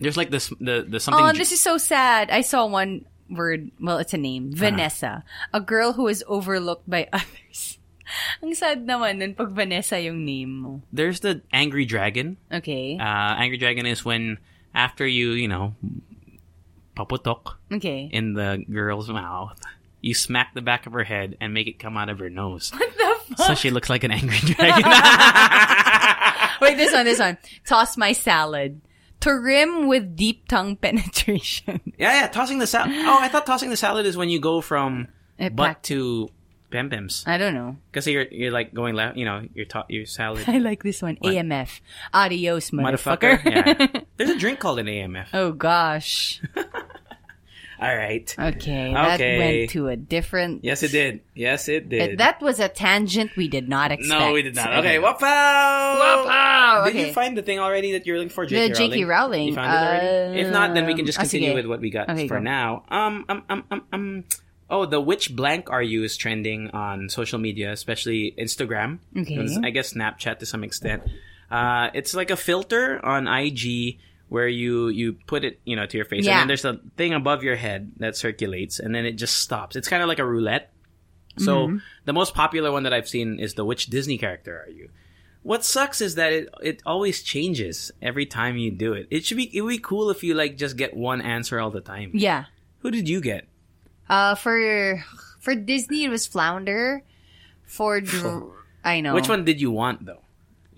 There's like this the the something. Oh, this is so sad. I saw one word. Well, it's a name. Uh-huh. Vanessa, a girl who is overlooked by others. Ang sad naman nun pag Vanessa yung name mo. There's the angry dragon. Okay. Uh, angry dragon is when after you, you know, paputok okay. in the girl's mouth, you smack the back of her head and make it come out of her nose. What the fuck? So she looks like an angry dragon. Wait, this one, this one. Toss my salad. To rim with deep tongue penetration. yeah, yeah, tossing the salad. Oh, I thought tossing the salad is when you go from Eh, butt back- to pem-pems. I don't know. Because you're, you're like going left, you know, your, to- your salad. I like this one. AMF. Adios, Motherfucker. motherfucker. yeah. There's a drink called an AMF. oh gosh. All right. Okay, that Okay. went to a different. Yes, it did. Yes, it Uh, did. That was a tangent we did not expect. no, we did not. Okay, wapow! Wapow! Did Okay. you find the thing already that you're looking for, The J.K. J.K. Rowling, You found it already? if not, then we can just continue with what we got Okay, for go. now. Um, um, um, um, um, oh, the which blank are you is trending on social media, especially Instagram. Okay. I guess Snapchat to some extent. Uh, it's like a filter on IG where you you put it you know to your face, Yeah. and then there's a thing above your head that circulates, and then it just stops. It's kind of like a roulette. So Mm-hmm. the most popular one that I've seen is the which Disney character are you? What sucks is that it it always changes every time you do it. It should be it would be cool if you like just get one answer all the time. Yeah. Who did you get? Uh, for for Disney, it was Flounder. For Dr- I know Which one did you want though?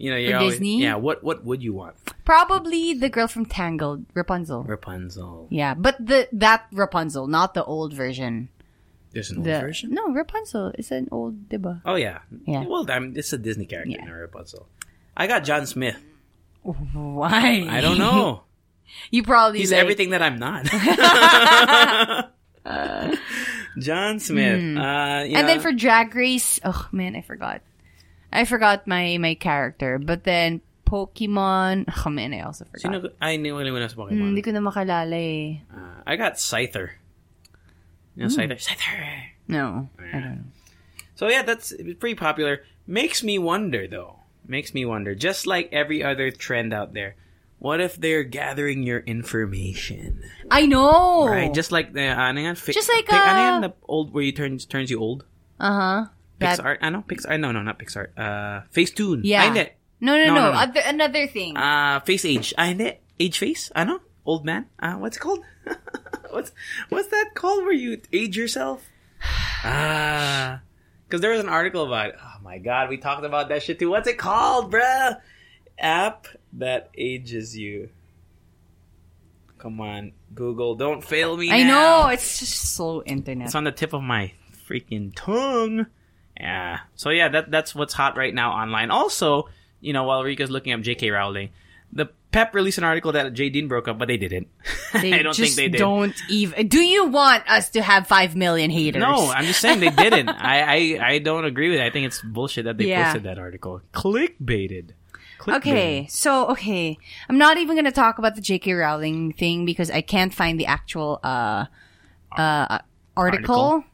You know, For always, Disney? Yeah, what what would you want? Probably the girl from Tangled, Rapunzel. Rapunzel. yeah, but the that Rapunzel, not the old version. There's an old version. no Rapunzel is an old, diba? Oh yeah. Yeah. Well, I mean, it's a Disney character, Yeah. not Rapunzel. I got John Smith. Why? I don't know. you probably He's like, everything that I'm not. John Smith. Uh, you And then for Drag Race, oh man, I forgot. I forgot my my character. But then Pokemon, oh man, I also forgot. Sino, I knew anyone else Hmm, Pokemon. Hindi ko na makalala eh. Uh, I got Scyther. You know Hmm. Scyther? Scyther! No, I don't know. So yeah, that's pretty popular. Makes me wonder though. Makes me wonder. Just like every other trend out there, what if they're gathering your information? I know. Right? Just like the ano yan? Fi- Just like, pi- ano uh, yan? the old where you turns turns you old. Uh huh. Pixar. know Pixar. No, no, not Pixar. Uh, Facetune. yeah. Ah, hindi. No, no, No, no. no. Other, another thing. Uh, face age. Ah, hindi. Age face? Ano? Old man? Uh, what's it called? what's what's that called where you age yourself? Ah, because there was an article about. Oh my god, we talked about that shit too. What's it called, bruh? App that ages you. Come on, Google, don't fail me. I now. know. It's just slow internet. It's on the tip of my freaking tongue. Yeah. So yeah, that that's what's hot right now online. Also, you know, while Rica's looking up J.K. Rowling, the Pep released an article that JaDine broke up, but they didn't. They I don't just think they did. don't even. Do you want us to have five million haters? No, I'm just saying they didn't. I, I I don't agree with it. I think it's bullshit that they Yeah. posted that article. Clickbaited. Okay, so okay, I'm not even gonna talk about the J.K. Rowling thing because I can't find the actual uh uh article.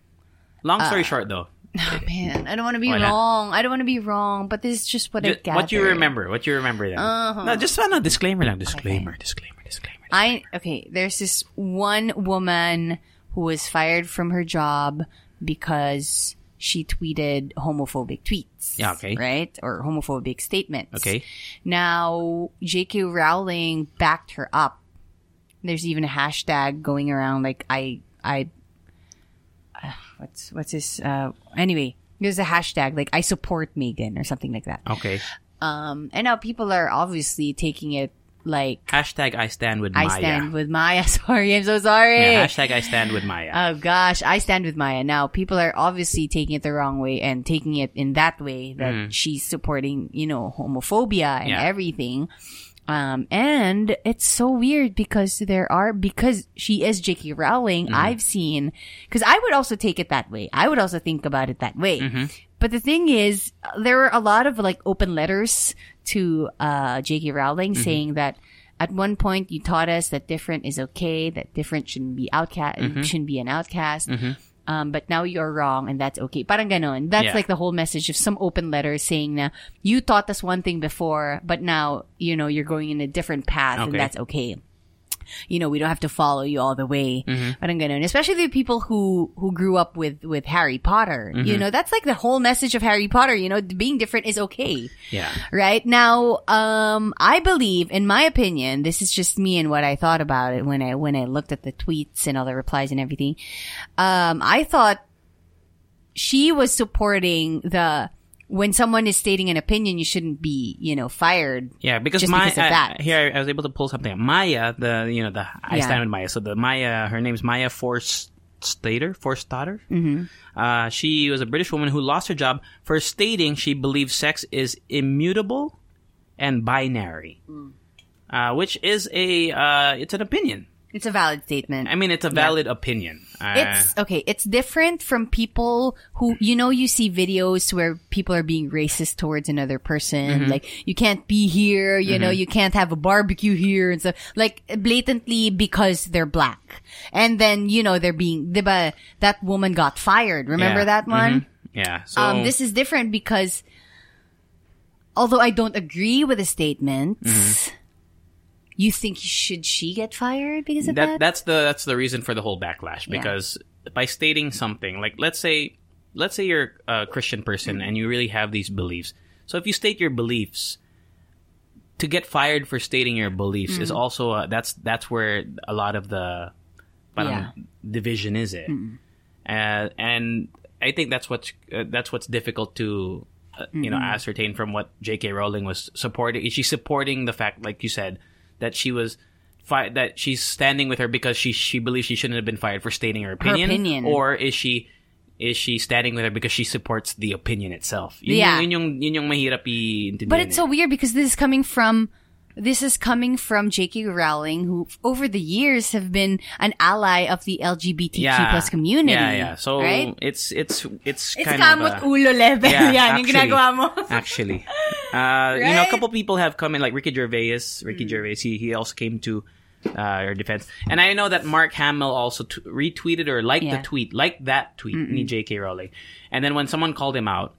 Long story short, though, Oh man, I don't want to be wrong. I don't want to be wrong, but this is just what I Ju- gathered. what you remember? What you remember? Then? Uh-huh. No, just ano, disclaimer lang. Disclaimer. Disclaimer. Disclaimer. I okay. There's this one woman who was fired from her job because she tweeted homophobic tweets. Yeah, okay. Right? Or homophobic statements. Okay. Now, J.K. Rowling backed her up. There's even a hashtag going around like I I what's what's this uh anyway, there's a hashtag like I support Megan or something like that. Okay. Um and now people are obviously taking it like Hashtag I stand with I Maya. stand with Maya. Sorry, I'm so sorry. Yeah, hashtag I stand with Maya. Oh gosh, I stand with Maya. Now people are obviously taking it the wrong way and taking it in that way that she's supporting, you know, homophobia and Mm. Yeah. everything. Um, and it's so weird because there are, because she is J.K. Rowling, Mm-hmm. I've seen, because I would also take it that way. I would also think about it that way. Mm-hmm. But the thing is, there were a lot of like open letters to uh, J.K. Rowling Mm-hmm. saying that at one point you taught us that different is okay, that different shouldn't be outcast, Mm-hmm. shouldn't be an outcast. Um, but now you're wrong and that's okay. Parang ganon. That's Yeah. like the whole message of some open letters saying na you taught us one thing before, but now, you know, you're going in a different path and that's okay. You know, we don't have to follow you all the way. Mm-hmm. Parang ganun. Especially the people who, who grew up with, with Harry Potter. Mm-hmm. You know, that's like the whole message of Harry Potter. You know, being different is okay. Yeah. Right now, um, I believe, in my opinion, this is just me and what I thought about it when I when I looked at the tweets and all the replies and everything. Um, I thought she was supporting the when someone is stating an opinion, you shouldn't be, you know, fired. Yeah, because Just Maya, because of that. here I was able to pull something. Out. Maya, the you know the I Yeah. stand with Maya. So the Maya, her name's Maya Forstater, Forstater. Mm-hmm. Uh, she was a British woman who lost her job for stating she believes sex is immutable and binary, Mm. uh, which is a uh, it's an opinion. It's a valid statement. I mean, it's a valid opinion. Uh, It's okay. It's different from people who you know you see videos where people are being racist towards another person. Like you can't be here. You know you can't have a barbecue here and stuff. Like blatantly because they're black. And then you know they're being. Diba, that woman got fired. Remember yeah. that one? Mhm. Yeah. So Um, this is different because although I don't agree with the statements, Mm-hmm. You think should she get fired because of that that? that's the that's the reason for the whole backlash Yeah. because by stating something like let's say let's say you're a Christian person and you really have these beliefs. So if you state your beliefs to get fired for stating your beliefs is also uh, that's that's where a lot of the parang division is it. Uh, and I think that's what's uh, that's what's difficult to uh, you know ascertain from what J.K. Rowling was supporting. Is she supporting the fact, like you said, that she was fi- that she's standing with her because she she believes she shouldn't have been fired for stating her opinion, her opinion. or is she is she standing with her because she supports the opinion itself? Yun Yeah. yung, yun yung yun yung mahirap i-intindihan But it's eh. so weird because this is coming from this is coming from J.K. Rowling, who over the years have been an ally of the LGBTQ plus community. Yeah, yeah. So right? it's it's it's It's kind kamot of a, ulo level Yeah, yan, actually. ginagawa mo. actually. Uh, You know, a couple people have come in, like Ricky Gervais. Ricky Gervais, he, he also came to uh, your defense. And I know that Mark Hamill also t- retweeted or liked Yeah. the tweet, liked that tweet, ni J.K. Rowling. And then when someone called him out,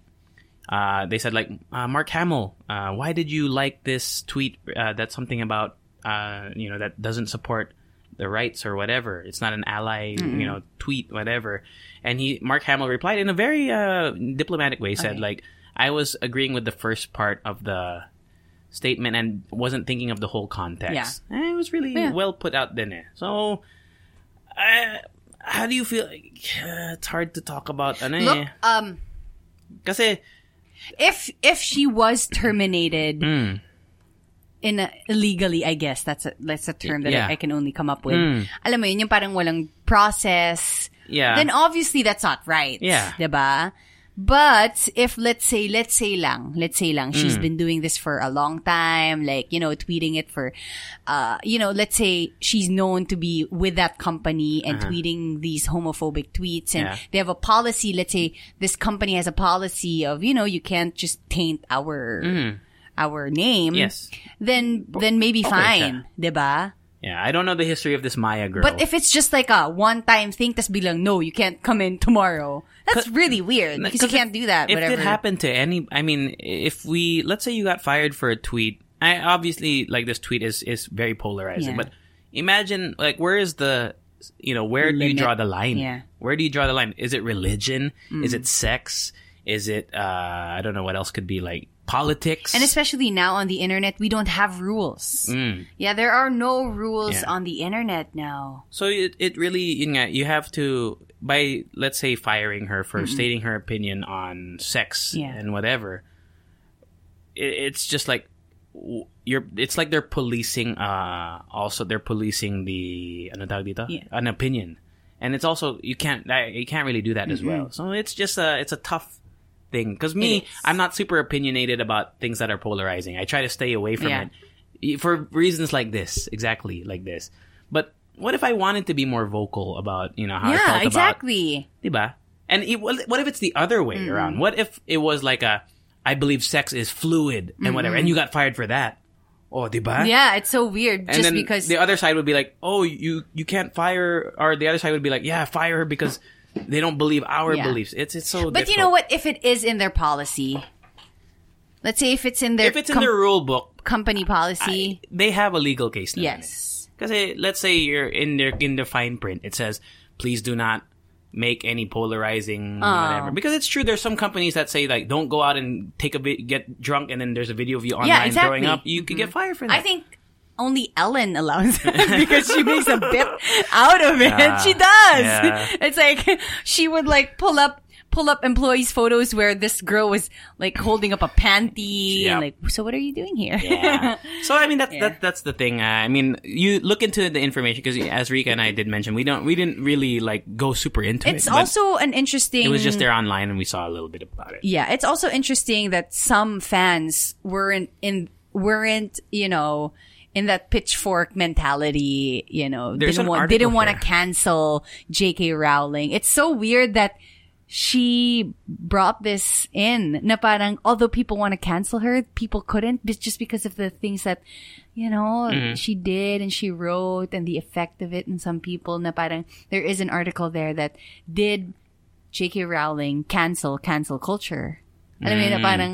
uh, they said like, uh, Mark Hamill, uh, why did you like this tweet? Uh, that's something about, uh, you know, that doesn't support the rights or whatever. It's not an ally, you know, tweet, whatever. And he, Mark Hamill replied in a very, uh, diplomatic way, said Okay. like, I was agreeing with the first part of the statement and wasn't thinking of the whole context. Eh, it was really Yeah. well put out then. So, uh, how do you feel? It's hard to talk about ano Look, eh. um, Kasi, if if she was terminated mm, in a, illegally, I guess that's a that's a term that Yeah. I, I can only come up with. Mm. Alam mo yun, yung parang walang process. yeah. Then obviously that's not right. Yeah. Diba? But if let's say, let's say lang, let's say lang, Mm. she's been doing this for a long time, like, you know, tweeting it for, uh, you know, let's say she's known to be with that company and tweeting these homophobic tweets and Uh-huh. Yeah. they have a policy, let's say this company has a policy of, you know, you can't just taint our, our name. Yes. Then, then maybe Okay fine. Diba? Yeah, I don't know the history of this Maya girl. But if it's just like a one-time thing, tas bilang, no, you can't come in tomorrow. That's really weird because you can't do that. if whatever. it happened to any, I mean, if we, let's say you got fired for a tweet, I obviously like this tweet is is very polarizing, Yeah. but imagine like where is the, you know, where do you draw the line? Yeah. Where do you draw the line? Is it religion? Is it sex? Is it uh I don't know what else could be like politics? and especially now on the internet, we don't have rules. Yeah, there are no rules Mm. Yeah. on the internet now. So it it really you have to by let's say firing her for stating her opinion on sex Yeah. and whatever. It, it's just like you're. It's like they're policing. Uh, also they're policing the ano dito? Yeah. an opinion, and it's also you can't you can't really do that as well. So it's just a it's a tough thing because me. I'm not super opinionated about things that are polarizing. I try to stay away from Yeah. it for reasons like this, exactly like this. But what if I wanted to be more vocal about you know how I yeah, felt about exactly. Diba? And it, what if it's the other way Mm-hmm. around? What if it was like a, I believe sex is fluid and whatever, and you got fired for that? Oh, diba? Mm-hmm. Yeah, it's so weird And just then because the other side would be like, oh, you you can't fire, or the other side would be like, yeah, fire her because they don't believe our Yeah. beliefs. It's it's so. But you know what? If it is in their policy, let's say if it's in their If it's in their rule book, company policy, they have a legal case. eh. yes. Because let's say you're in their in the fine print, it says, "Please do not make any polarizing whatever." Because it's true, there's some companies that say like, "Don't go out and take a bit, get drunk, and then there's a video of you online exactly. throwing up." You could get fired for that. I think only Ellen allows that because she makes a bit out of it. Yeah. she does. Yeah. It's like she would like pull up pull up employees' photos where this girl was like holding up a panty Yeah. and like, so what are you doing here? Yeah. so I mean that's Yeah. that, that's the thing. Uh, I mean, you look into the information because as Rica and I did mention, we don't we didn't really like go super into it's it. It's also an interesting. it was just there online and we saw a little bit about it. Yeah, it's also interesting that some fans weren't in weren't you know in that pitchfork mentality. You know, There's didn't an want didn't want to cancel J.K. Rowling. It's so weird that she brought this in. Na parang although people want to cancel her, people couldn't just because of the things that you know Mm-hmm. she did and she wrote and the effect of it in some people. Na parang there is an article there that did J.K. Rowling cancel cancel culture. Alam mo yun, na Mm. parang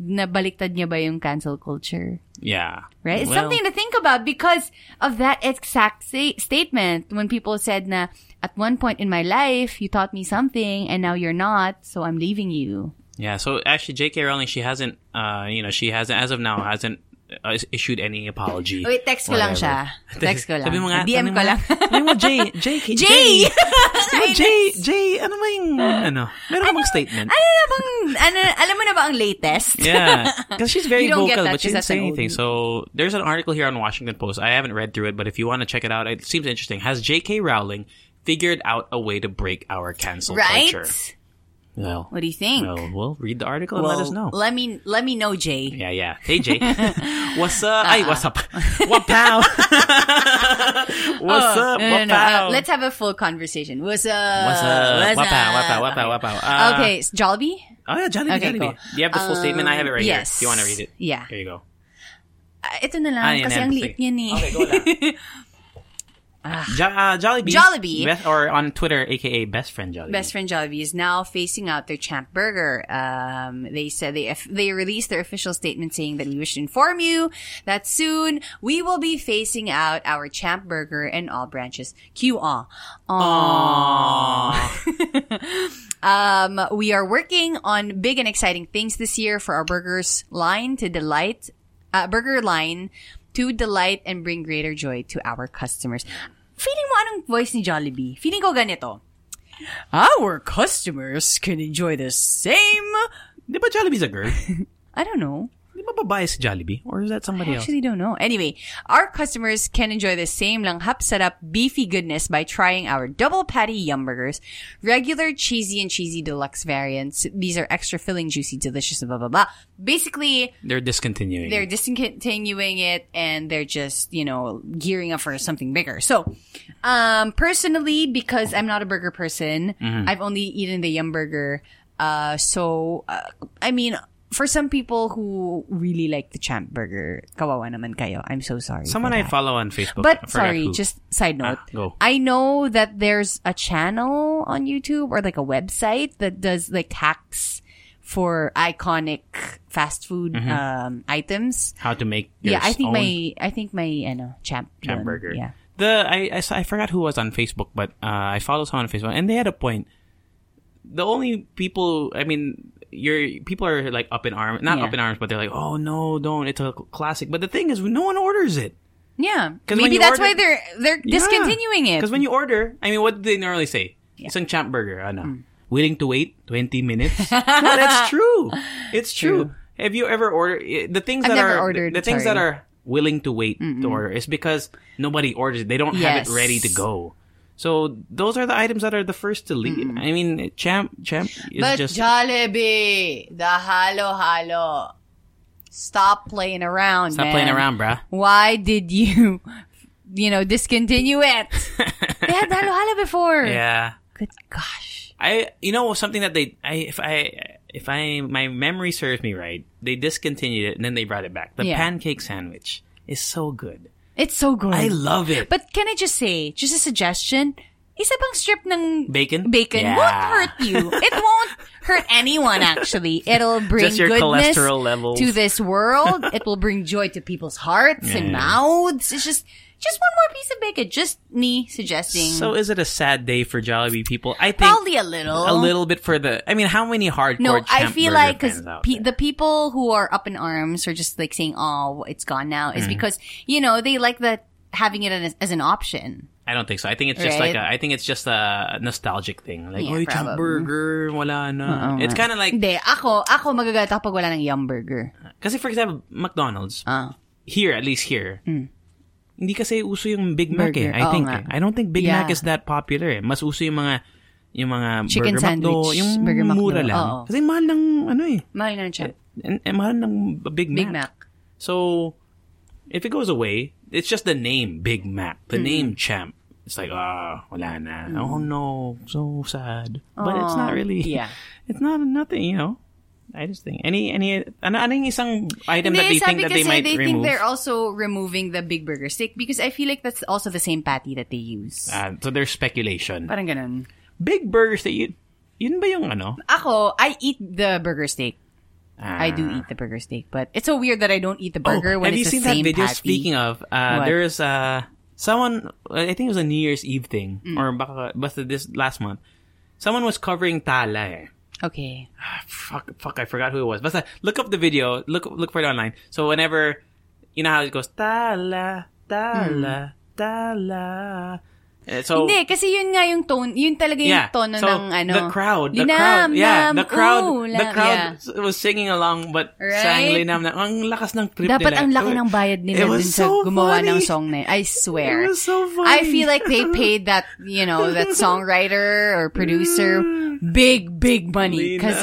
nabaliktad niya ba yung cancel culture? Yeah. Right? It's Well, something to think about because of that exact sa- statement when people said na, at one point in my life, you taught me something and now you're not, so I'm leaving you. Yeah. So actually, J.K. Rowling, she hasn't, uh, you know, she hasn't as of now hasn't uh, issued any apology. Wait, text ko lang siya. Text ko lang. Sabi mo nga, DM ko lang. Sabi mo, J, J, J, J! Sabi mo, J, J, ano ba yung, ano, meron bang statement? Ano na bang, ano, alam mo na ba ang latest? Yeah, because she's very You don't get vocal, but she didn't say anything. So there's an article here on Washington Post. I haven't read through it, but if you want to check it out, it seems interesting. Has J.K. Rowling figured out a way to break our cancel culture? right? culture? Well, What do you think? well, we'll read the article and let us know. Let me, let me know, Jay. Yeah, yeah. Hey, Jay. what's up? Uh-uh. Ay, what's up? What pow? what's up? Oh, No, no, What no. Uh, let's have a full conversation. What's up? What's up? What's What pow? What up? pow? What pow? What pow? Uh, okay, Jollibee? Oh yeah, Jollibee, Okay, Jollibee. cool. Do you have the full statement? I have it right here. Do you want to read it? Yeah. Here you go. Ah, ito na lang, Ah, kasi ang liit Sige. niyan eh. Okay, go lang. Jo- uh, Jollibee. Jollibee. Best, or on Twitter, aka Best Friend Jollibee. Best Friend Jollibee is now facing out their Champ Burger. Um, they said they they released their official statement saying that we wish to inform you that soon we will be facing out our Champ Burger and all branches. Q ah. um, we are working on big and exciting things this year for our burgers line to delight, uh, burger line to delight and bring greater joy to our customers. Feeling mo anong voice ni Jollibee? Feeling ko ganito. Our customers can enjoy the same. Di ba Jollibee's a girl? I don't know. Di ba babae si Jollibee? Or is that somebody else? I else? actually don't know. Anyway, our customers can enjoy the same langhap setup beefy goodness by trying our double patty yum burgers, regular cheesy and cheesy deluxe variants. These are extra filling, juicy, delicious, blah blah blah. Basically, They're discontinuing. they're discontinuing it and they're just you know gearing up for something bigger so um personally because i'm not a burger person i've only eaten the yum burger uh so uh, i mean for some people who really like the champ burger kawawa naman kayo i'm so sorry Someone I follow on Facebook. But sorry, who. just side note. Ah, go. I know that there's a channel on YouTube or like a website that does like hacks for iconic fast food Mm-hmm. um, items. how to make your Yeah, I think own my I think my ano, champ Champ yun. burger. Yeah. The I, I I forgot who was on Facebook, but uh, I follow someone on Facebook, and they had a point. The only people, I mean, your people are like up in arms, not Yeah. up in arms, but they're like, "Oh no, don't! It's a classic." But the thing is, no one orders it. Yeah. Maybe that's order- why they're they're discontinuing it. Because when you order, I mean, what do they normally say? Isang champ burger, ano? Hmm. Willing to wait 20 minutes? no, that's true. It's true. Have you ever ordered the things I've that are ordered, the things that are willing to wait to order is because nobody orders it. They don't have it ready to go. So those are the items that are the first to leave. Hmm. I mean, champ champ is but just Jollibee, the halo halo. Stop playing around, stop man. playing around, bruh. Why did you, you know, discontinue it? they had halo halo before. Yeah. Good gosh. I you know something that they I if I if I my memory serves me right, they discontinued it and then they brought it back. The Yeah. pancake sandwich is so good. It's so good. I love it. But can I just say, just a suggestion, isa bang strip ng Bacon? bacon Yeah. won't hurt you. It won't hurt anyone, actually. It'll bring goodness to this world. It will bring joy to people's hearts and mouths. It's just, just one more piece of bacon. Just me suggesting. So is it a sad day for Jollibee people? I think Probably a little. a little bit for the. I mean, how many hardcore? No, I feel like because pe- the people who are up in arms are just like saying, "Oh, it's gone now," Mm. is because you know they like the having it as, as an option. I don't think so. I think it's just Right? like a, I think it's just a nostalgic thing. Like, Yeah, oh, probably. Burger, wala na. It's kind of like Hindi, ako, ako magagalit ako pag wala ng Yum Burger. kasi for example, McDonald's Ah. here at least here. Hindi kasi uso yung Big Mac Burger. eh. I Oo think nga. eh. I don't think Big Yeah. Mac is that popular eh. Mas uso yung mga yung mga Chicken Burger McDo, sandwich, yung Burger McDo, mura lang. oo. Kasi mahal ng ano eh. Mahal na siya. And, and mahal ng Big Mac. Big Mac. So, if it goes away, it's just the name Big Mac, the name Champ. It's like, ah, wala na. Oh no, so sad. But it's not really. Yeah. It's not nothing, you know. I just think any any ano ano yung isang item that they think that they might they think remove. they're also removing the Big Burger steak because I feel like that's also the same patty that they use. Ah, so there's speculation. Parang ganun. Big burgers that you yun ba yung ano? Ako, I eat the burger steak. I do Ah. eat the burger steak, but it's so weird that I don't eat the burger Oh, when have you the seen same that video? patty. Speaking of, uh, What? there's uh, someone. I think it was a New Year's Eve thing, Mm. or baka basta this last month. Someone was covering tala. Eh. Okay. Fuck, fuck, I forgot who it was. Basta look up the video. Look, look for it online. So whenever, you know how it goes, tala, tala, hmm. tala. Eh, So Hindi, kasi yun nga yung tone, yun talaga yung yeah, tono so ng ano. the crowd, the Linam, crowd, yeah, nam, the crowd, ulam. the crowd Yeah. was singing along, but Right? sang linam na, ang lakas ng trip Dapat nila. ang laki It ng bayad nila was dun sa so gumawa ng funny. song na yun. I swear. It was so funny. I feel like they paid that, you know, that songwriter or producer big, big money. Because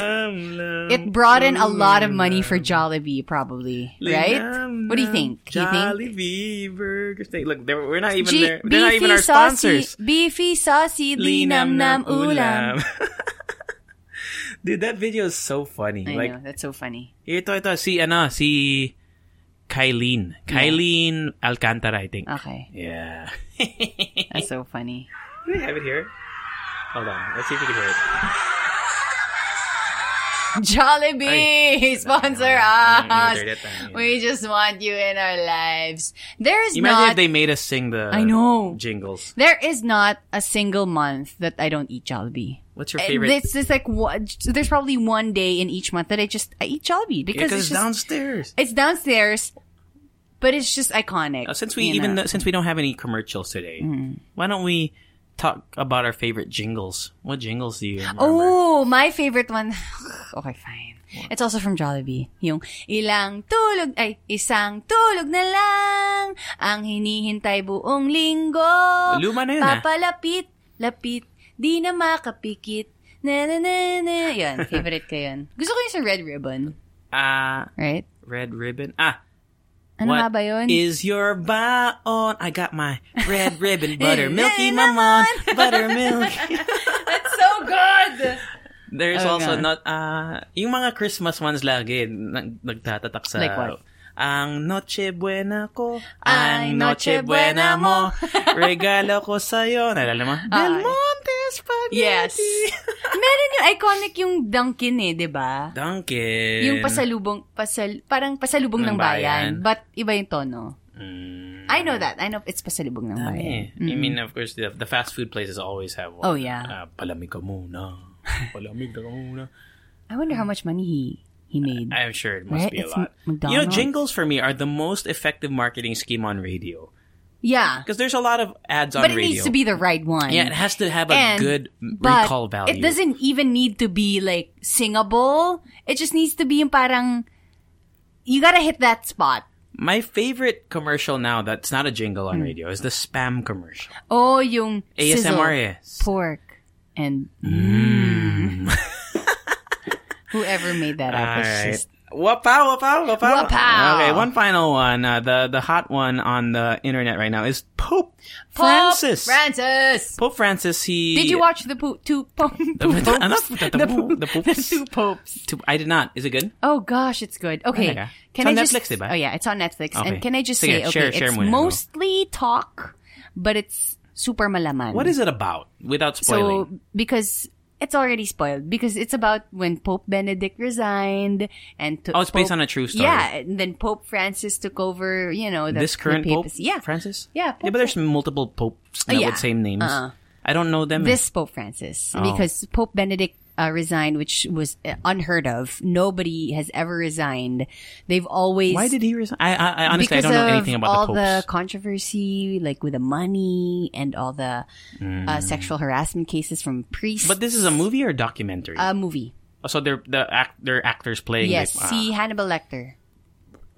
it brought in a lot of money for. Jollibee, probably. Right? What do you think? Do you think? Jollibee Burger. Look, we're not even G- there. They're not even our saucy, beefy, saucy, linam nam nam ulam. Dude, that video is so funny. I like, know, that's so funny. ito, ito, si, ano, si Kyline. Kyline Alcantara, I think. Okay. Yeah. That's so funny. Do we have it here? Hold on. Let's see if we can hear it. Jollibee! Sponsor us! We just want you in our lives. There is Imagine not if they made us sing the I know. jingles. there is not a single month that I don't eat Jollibee. What's your favorite? It's just like there's probably one day in each month that I just I eat Jollibee because because it's it's just, downstairs. it's downstairs, but it's just iconic. Uh, since we even know. since we don't have any commercials today, Mm. why don't we talk about our favorite jingles? What jingles do you remember? Oh, my favorite one. okay, fine. It's also from Jollibee. Yung ilang tulog, ay, isang tulog na lang ang hinihintay buong linggo. Luma na yun, ah. Papalapit, lapit, di na makapikit. Na na na na. Yan, favorite ko yun. Gusto ko yung sa Red Ribbon. Ah, Right? red ribbon. Ah, Ano what nga ba yun? is your baon? I got my red ribbon buttermilky mamon buttermilk. That's so good! There's Oh, also God. not ah yung mga Christmas ones lagi nag, nagtatatak sa Like what? Ang Noche Buena ko, Ay, ang Noche Buena mo. regalo ko sa'yo. Nalala mo? Del Monte Spaghetti. Yes. Meron yung iconic yung Dunkin eh, di ba? Dunkin. Yung pasalubong, pasal, parang pasalubong ng, Ng bayan. bayan. But iba yung tono. Mm, I know that. I know it's pasalubong ng dami. bayan. I mean, of course, the, the fast food places always have one. Oh, yeah. Ah, palamig ka muna. Palamig ka muna. I wonder how much money he he made. I'm sure it must Right? be a It's lot. McDonald's. You know, jingles for me are the most effective marketing scheme on radio. Yeah. Because there's a lot of ads on radio. But it radio. needs to be the right one. Yeah, it has to have a And- good but recall value. It doesn't even need to be like singable. It just needs to be yung parang you gotta hit that spot. My favorite commercial now that's not a jingle Hmm. on radio is the spam commercial. Oh, yung sizzle, ASMR, yes. pork, and Mm. whoever made that up All is right. just Wapow, wapow, wapow. Wapow. Okay, one final one. Uh, the the hot one on the internet right now is Pope Francis. Pope Francis. Francis. Pope Francis. He Did you watch the po- two po- the, popes? ano? the, the, The poop- poop- the poops? the two popes. Two- I did not. Is it good? Oh gosh, it's good. Okay, Talaga? can It's I on just? Netflix, diba? Oh yeah, it's on Netflix. Okay. And can I just Sige, say, okay, share- share it's mostly talk, but it's super malaman. What is it about? Without spoiling. So because it's already spoiled because it's about when Pope Benedict resigned and to, Oh, it's based on a true story. Yeah, and then Pope Francis took over. You know, the, this current pope. Yeah, Francis. Yeah, yeah, but there's multiple popes now yeah. with same names. Uh-uh. I don't know them. this Pope Francis Oh. because Pope Benedict uh, resigned, which was uh, unheard of. Nobody has ever resigned. They've always Why did he resign? I, I, I honestly I don't know anything about all the popes. controversy, like with the money and all the uh, sexual harassment cases from priests. Mm. but this is a movie or a documentary? a movie. Oh, so they're the act, they're actors playing. Yes, it. Ah. see Hannibal Lecter,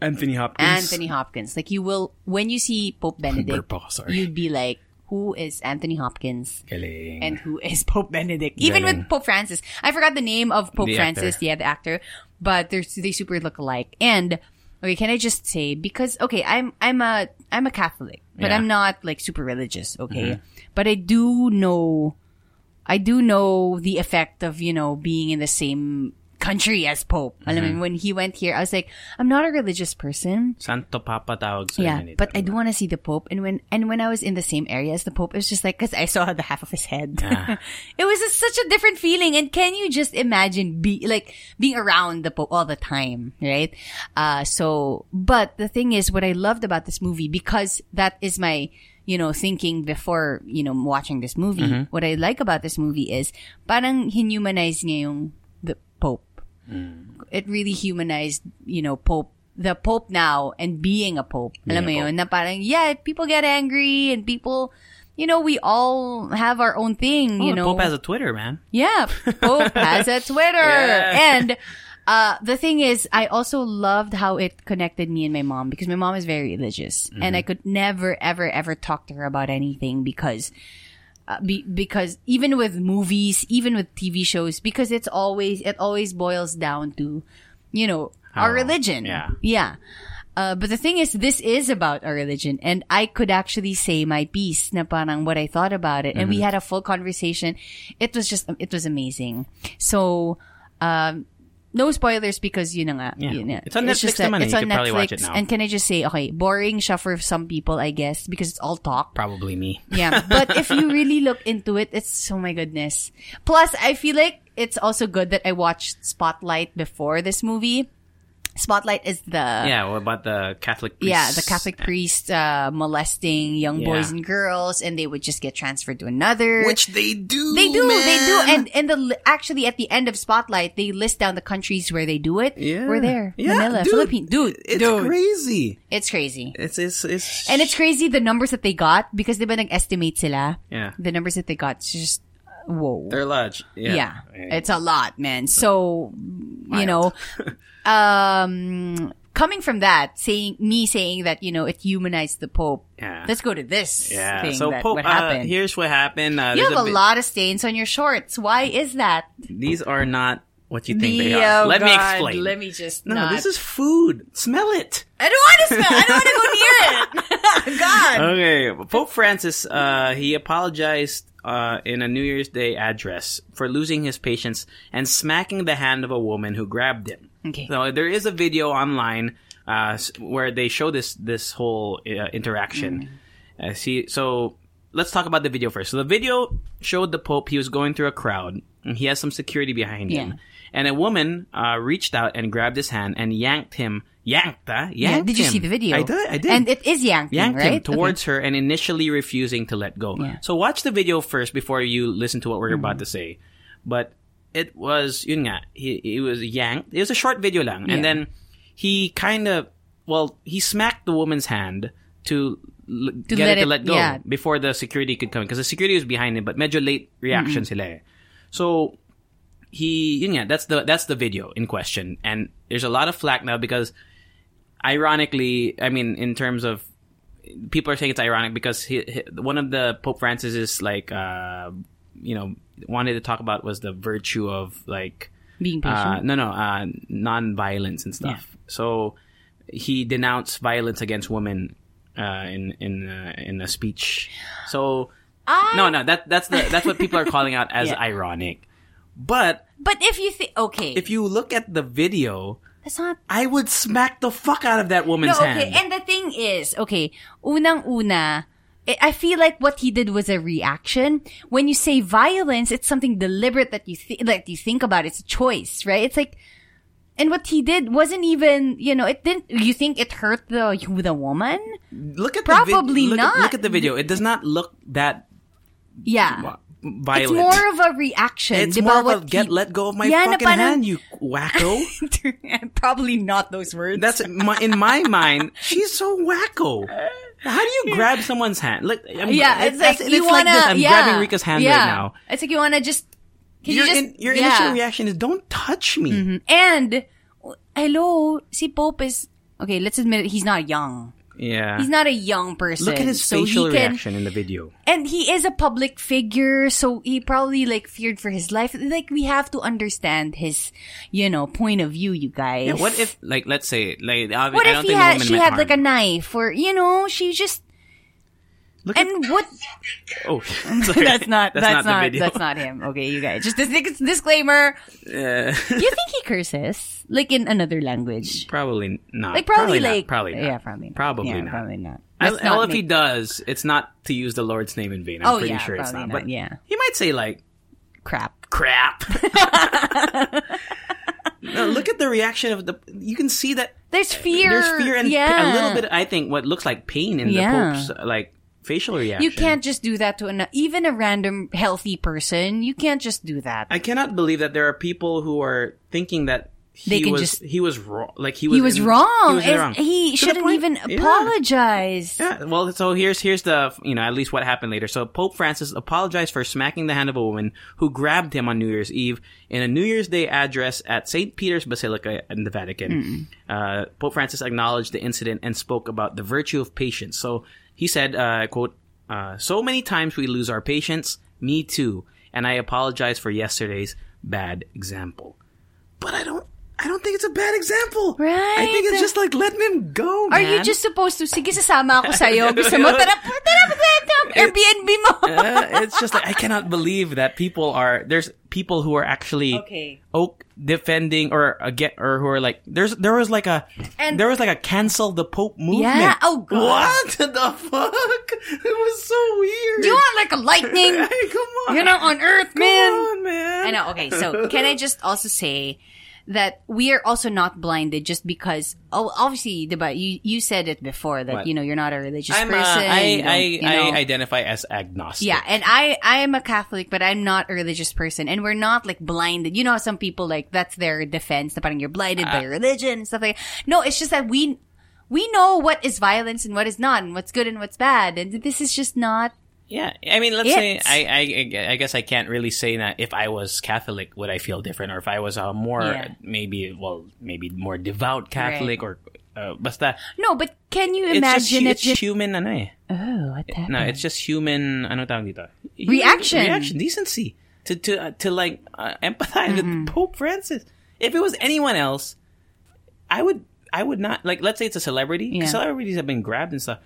Anthony Hopkins. Anthony Hopkins. Like you will when you see Pope Benedict, Burp ako, sorry. you'd be like, who is Anthony Hopkins? Galing. and who is Pope Benedict. Even Galing. with Pope Francis. I forgot the name of Pope The Francis, actor. yeah, the actor. But they're, they super look alike. And, okay, can I just say, because, okay, I'm, I'm a, I'm a Catholic, but Yeah. I'm not like super religious, okay? Mm-hmm. But I do know, I do know the effect of, you know, being in the same country as Pope. Alam Mm-hmm. mo, when he went here, I was like, I'm not a religious person. Santo Papa tawag sa Yeah, but I do want to see the Pope. And when and when I was in the same area as the Pope, it was just like because I saw the half of his head. Ah. it was such a different feeling. And can you just imagine be like being around the Pope all the time, right? Uh, so, but the thing is, what I loved about this movie because that is my you know thinking before you know watching this movie. Mm-hmm. What I like about this movie is parang inhumanize niya yung the Pope it really humanized, you know, Pope, the Pope now and being a Pope. Being Alam mo yun, na parang, yeah, people get angry and people, you know, we all have our own thing, Oh, you know. Pope has a Twitter, man. Yeah, Pope has a Twitter. Yeah. And uh, the thing is, I also loved how it connected me and my mom because my mom is very religious, and I could never, ever, ever talk to her about anything because. Uh, be, because even with movies, even with TV shows, because it's always it always boils down to, you know, our religion. yeah. yeah. Uh, but the thing is, this is about our religion, and I could actually say my piece, na parang what I thought about it, and Mm-hmm. we had a full conversation. It was just, it was amazing. So, um, no spoilers because yun na nga. Yeah. yun na. It's on just Netflix that naman eh. It's You on could probably watch it Netflix. now. And can I just say, okay, boring siya for some people, I guess, because it's all talk. Probably me. Yeah. But if you really look into it, it's, oh my goodness. Plus, I feel like it's also good that I watched Spotlight before this movie. Spotlight is the, Yeah, what about the Catholic priests? yeah, the Catholic priest uh, molesting young Yeah. boys and girls, and they would just get transferred to another. Which they do. they do, they do, and and the actually at the end of Spotlight, they list down the countries where they do it. yeah. we're there, Yeah, Manila, dude. Philippines, dude, It's dude, crazy. it's crazy. It's it's it's And it's crazy the numbers that they got because they nag-estimate sila. Yeah. The numbers that they got, it's just, whoa. they're large. yeah. Yeah. It's a lot, man. So, you know, um, coming from that, saying, me saying that, you know, it humanized the Pope. Yeah. Let's go to this yeah. thing So that, Pope, what uh, here's what happened. Uh, you have a, bit- lot of stains on your shorts. Why is that? These are not what you think they are. oh Let me explain. Let me just no, not. this is food. Smell it. I don't want to smell. I don't want to go near it. God. Okay, Pope Francis, uh, he apologized uh, in a New Year's Day address for losing his patience and smacking the hand of a woman who grabbed him. Okay. So there is a video online uh, where they show this this whole uh, interaction. Uh, see, so let's talk about the video first. So the video showed the Pope. He was going through a crowd, and he has some security behind him. Yeah. And a woman uh, reached out and grabbed his hand and yanked him. Yanked, uh, yanked Yeah, did you him. see the video? I did. I did And it is yanking, yanked right? him towards her and initially refusing to let go. Yeah. So watch the video first before you listen to what we're about Mm-hmm. to say. But it was yun nga, he, he was yanked. It was a short video lang. Yeah. And then he kind of well, he smacked the woman's hand to, l- get let it to it- let go yeah. before the security could come because the security was behind him but medyo late reaction Mm-hmm. sila eh. So he yun nga, that's the that's the video in question and there's a lot of flack now because ironically i mean in terms of people are saying it's ironic because he, he- one of the pope francis is like uh you know wanted to talk about was the virtue of like Being uh, patient. no no uh non-violence and stuff. So he denounced violence against women uh in in uh, in a speech. So I- no no that that's the that's what people are calling out as Yeah. ironic. But But if you think, okay, if you look at the video that's not I would smack the fuck out of that woman's No, okay. hand. And the thing is, okay, unang-una, I I feel like what he did was a reaction. When you say violence, it's something deliberate that you think, that you think about. It's a choice, right? It's like, and what he did wasn't even, you know, it didn't, you think it hurt the, the woman? Look at Probably the vid- look not. At, look at the video. It does not look that Yeah. Vi- It's more of a reaction. It's more of a what get he- let go of my Yeah, fucking parang- hand, you wacko. Probably not those words. That's my, in my mind. She's so wacko. How do you grab someone's hand? Like, I'm, yeah, it's like it's you like wanna. this. I'm yeah, grabbing Rica's hand yeah. right now. It's like you wanna just. Can your you just? in, your yeah. Mm-hmm. initial reaction is don't touch me. And hello, si Pope is okay. Let's admit it, he's not young. Yeah. He's not a young person. Look at his so facial can, reaction in the video. and he is a public figure, so he probably like feared for his life. Like we have to understand his, you know, point of view, you guys. Yeah, what if, like, let's say, like, What I if don't he think had she had like a knife, or you know, she just Look at, and what? oh, sorry. That's not. That's, not. the video. that's not him. Okay, you guys. Just this disclaimer. Uh, you think he curses like in another language? probably not. Like probably, not, like probably not. yeah, probably not. Probably yeah, not. probably not. I- Let's well, not if he does, it's not to use the Lord's name in vain. I'm Oh, pretty yeah, sure it's not. not, But yeah. he might say like crap. crap. no, look at the reaction of the. You can see that There's fear. there's fear and yeah. a little bit. I think what looks like pain in Yeah. the Pope's like facial reaction. You can't just do that to an even a random healthy person. You can't just do that. I cannot believe that there are people who are thinking that he They can was just- he was wrong. Like he was he was in- wrong. He, was wrong. he shouldn't point- even yeah. apologize. Yeah, well, so here's here's the you know at least what happened later. So Pope Francis apologized for smacking the hand of a woman who grabbed him on New Year's Eve in a New Year's Day address at St. Peter's Basilica in the Vatican. Uh, Pope Francis acknowledged the incident and spoke about the virtue of patience. So he said, uh, "quote uh, So many times we lose our patience. Me too, and I apologize for yesterday's bad example. But I don't." I don't think it's a bad example. Right. I think it's just like letting him go. Are you just supposed to, sige, sasama ako sa'yo. Gusto mo, tara, tara, tara, Airbnb mo. uh, it's just like I cannot believe that people are there's people who are actually Okay. oak defending or get or who are like there's there was like a And- there was like a cancel the Pope movement. Yeah, oh, God. What the fuck? It was so weird. Do you want like a lightning? Hey, come on. You're not on Earth, Come man. on, man. I know. Okay, so can I just also say that we are also not blinded just because oh obviously diba, you you said it before that What? you know you're not a religious I'm uh, person I you I, you know. I identify as agnostic. yeah and I I am a Catholic but I'm not a religious person and we're not like blinded you know how some people like that's their defense parang you're blinded by Ah. religion and stuff like that. no it's just that we we know what is violence and what is not and what's good and what's bad and this is just not Yeah, I mean, let's say I, I I guess I can't really say that if I was Catholic would I feel different, or if I was a more Yeah. maybe well maybe more devout Catholic or uh, basta. no but can you It's just, imagine it's just human ano eh. oh what the No, it's just human ano tawag dito? Reaction. reaction, decency to to uh, to like uh, empathize with Pope Francis. If it was anyone else, I would I would not like. Let's say it's a celebrity. Yeah. Celebrities have been grabbed and stuff.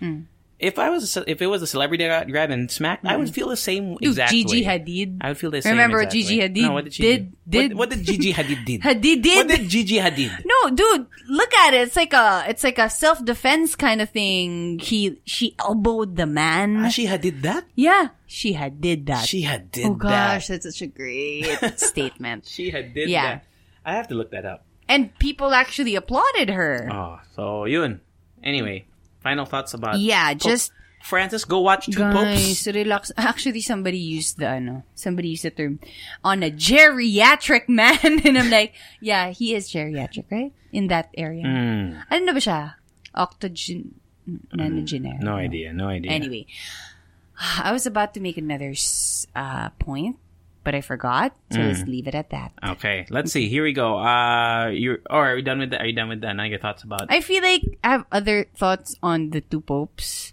If I was a, if it was a celebrity that got grabbed and smacked, I would feel the same Dude, exact Gigi. Hadid. I would feel the same. Remember exact Gigi. Hadid No, what did she did- do? did- what, what did Gigi Hadid did? Hadid did. What did Gigi Hadid? No, dude, look at it. It's like a, it's like a self defense kind of thing. He, she elbowed the man. Ah, she had did that. yeah, she had did that. She had did oh gosh, that. that's such a great statement. She had did Yeah. that. I have to look that up. And people actually applauded her. Oh, so yun. Anyway, final thoughts about yeah, Pope just Francis. Go watch two guys, popes. relax. Actually, somebody used the ano, somebody used the term on a geriatric man, and I'm like, yeah, he is geriatric, right? In that area. Mm, Ano na ba siya? Octogen, nanogenaire. no idea. No idea. Anyway, I was about to make another uh, point, but I forgot. So let's leave it at that. Okay, let's see. Here we go. Uh, you or are we done with that? Are you done with that? Now your thoughts about I feel like I have other thoughts on the two popes.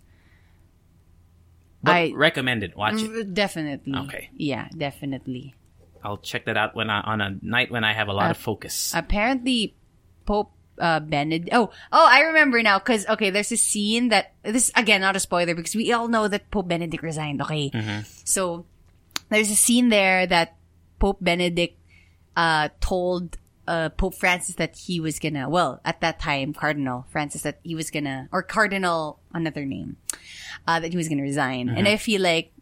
but I- it. Watch it. Definitely. Okay. Yeah, definitely. I'll check that out when I, on a night when I have a lot Uh, of focus. Apparently, Pope uh, Benedict. Oh, oh, I remember now. Because okay, there's a scene that this again not a spoiler because we all know that Pope Benedict resigned. Okay, so there's a scene there that Pope Benedict uh, told uh, Pope Francis that he was gonna, well, at that time, Cardinal Francis that he was gonna, or Cardinal, another name, uh, that he was gonna resign. And I feel like,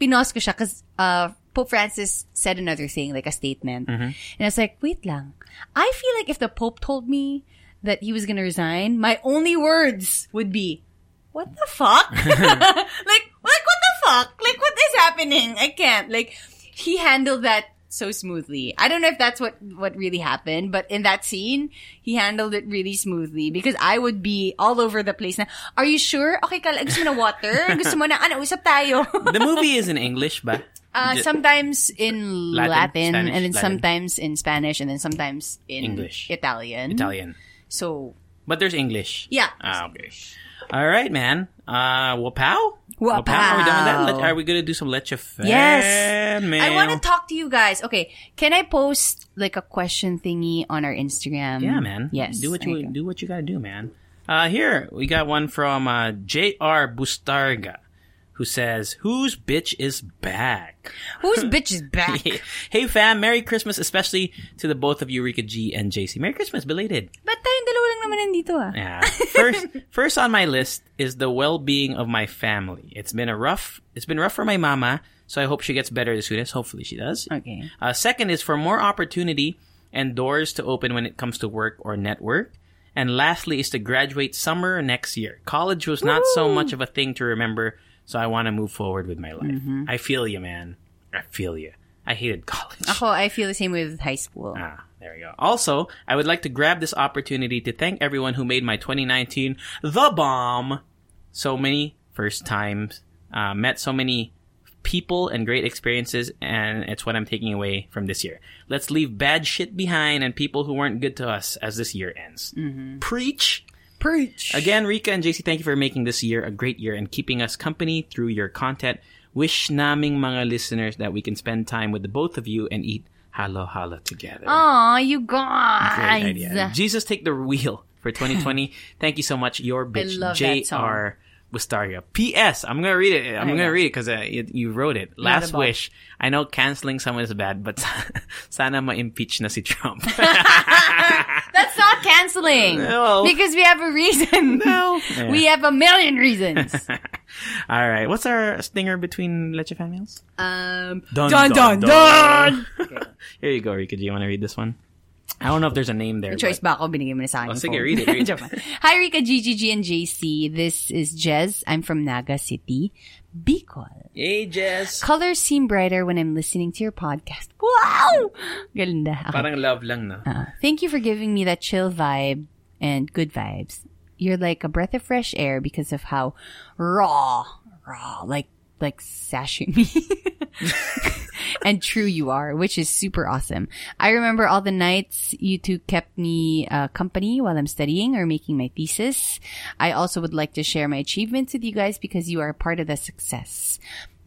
pinos ko siya because uh, Pope Francis said another thing, like a statement. And I was like, wait lang. I feel like if the Pope told me that he was gonna resign, my only words would be, what the fuck? like, like, what the fuck? Like, what is happening? I can't. Like, he handled that so smoothly. I don't know if that's what, what really happened, but in that scene, he handled it really smoothly because I would be all over the place na, are you sure? Okay ka, gusto mo na water? Gusto mo na, ano, usap tayo. The movie is in English, ba? Uh, sometimes in Latin, Latin, Spanish, and then Latin. sometimes in Spanish, and then sometimes in English. Italian. Italian. So, But there's English. yeah. Ah, okay. All right, man. Uh, wapow? Wapow. Are we done with that? Are we gonna do some Leche fan Yes. mail? I want to talk to you guys. Okay, can I post like a question thingy on our Instagram? Yeah, man. Yes. Do what you, go. do what you gotta do, man. Uh, here we got one from uh, J.R. Bustarga, who says, "Whose bitch is back?" Whose bitch is back? hey, fam, Merry Christmas, especially to the both of you, Rica G and JC. Merry Christmas, belated. Ba't tayong dalawa lang naman nandito ah? Yeah. First, first on my list is the well-being of my family. It's been a rough, it's been rough for my mama, so I hope she gets better the soonest. Hopefully, she does. Okay. Uh, second is for more opportunity and doors to open when it comes to work or network. And lastly is to graduate summer next year. College was not so much of a thing to remember, so I want to move forward with my life. I feel you, man. I feel you. I hated college. Oh, I feel the same way with high school. Ah, there we go. Also, I would like to grab this opportunity to thank everyone who made my 2019 the bomb. So many first times, uh, met so many people and great experiences, and it's what I'm taking away from this year. Let's leave bad shit behind and people who weren't good to us as this year ends. Preach. Preach. Again, Rica and JC, thank you for making this year a great year and keeping us company through your content. Wish naming mga listeners that we can spend time with the both of you and eat halo halo together. Aw, you guys. Great idea. Jesus, take the wheel for 2020. Thank you so much. Your bitch, love that song. Wistaria. P.S. I'm gonna read it. I'm gonna read it because uh, you, you wrote it. Last wish. I know canceling someone is bad, but sana ma-impeach na si Trump. That's not canceling. No. Because we have a reason. No. We have a million reasons. All right. What's our stinger between Leche Fan Meals? Um, Dun, dun, dun, dun, dun. Here you go, Rica. Do you want to read this one? I don't know if there's a name there. Choice but- ba ako? Binigay mo na sa akin. Oh, sige, phone. read it, read it. Hi, Rica, GGG, and JC. This is Jez. I'm from Naga City, Bicol. Hey, Jess. Colors seem brighter when I'm listening to your podcast. Wow! Ganda. Okay. Parang love lang, no? Uh, thank you for giving me that chill vibe and good vibes. You're like a breath of fresh air because of how raw, raw, like like sashimi. and true you are, which is super awesome. I remember all the nights you two kept me uh, company while I'm studying or making my thesis. I also would like to share my achievements with you guys because you are part of the success.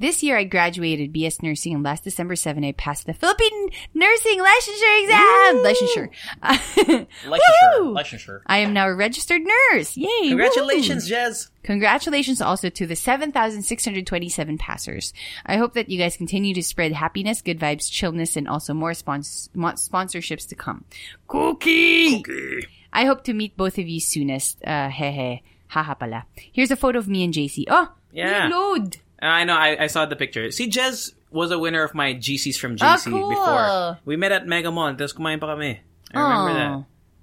This year I graduated BS Nursing and last December 7 I passed the Philippine Nursing Licensure Exam. Licensure. Woo! Licensure. I am now a registered nurse. Yay. Congratulations, Woo! Jez. Congratulations also to the 7,627 passers. I hope that you guys continue to spread happiness, good vibes, chillness, and also more spons- sponsorships to come. Cookie! Cookie! I hope to meet both of you soonest. Uh, hehe. Haha pala. Here's a photo of me and JC. Oh! Yeah. I know. I, I saw the picture. See, Jez was a winner of my GCs from Ah, JC cool. before. We met at Mega Mall. Tapos kumain pa kami. I remember Oh. that.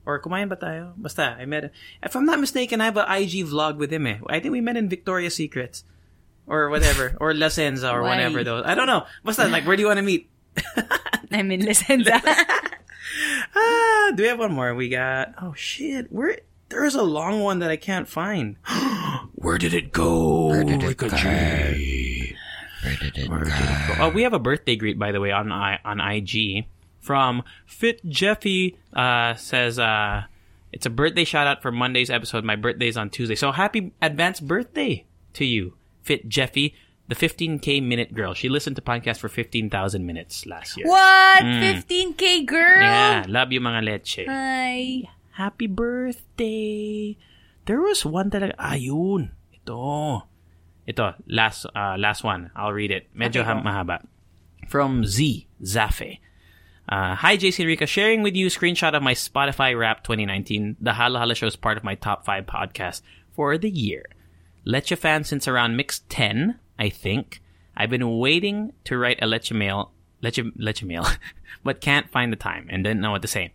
Or kumain ba tayo? Basta, I met If I'm not mistaken, I have an IG vlog with him eh. I think we met in Victoria's Secrets. Or whatever. or La Senza or Why? whatever those. I don't know. Basta, like, where do you want to meet? I'm in Licenza. Ah, do we have one more? We got, oh shit, where, there's a long one that I can't find. Where did it go? Where did it go? Where did it go? Oh, we have a birthday greet, by the way, on I on IG from Fit Jeffy. Uh, says, uh, it's a birthday shout out for Monday's episode. My birthday's on Tuesday. So happy advanced birthday to you, Fit Jeffy, the 15K minute girl. She listened to podcast for 15,000 minutes last year. what? 15k girl? Yeah, love you mga leche. Hi. Happy birthday! There was one talaga. Ayun. Ito. Ito. Last, uh, last one. I'll read it. Medyo Okay, mahaba. From Z. Zafe. Uh, hi, JC Rica. Sharing with you a screenshot of my Spotify Rap 2019. The Halo Halo Show is part of my top five podcasts for the year. Leche fan since around mix 10, I think. I've been waiting to write a Leche mail, Leche, Leche mail, but can't find the time and didn't know what to say.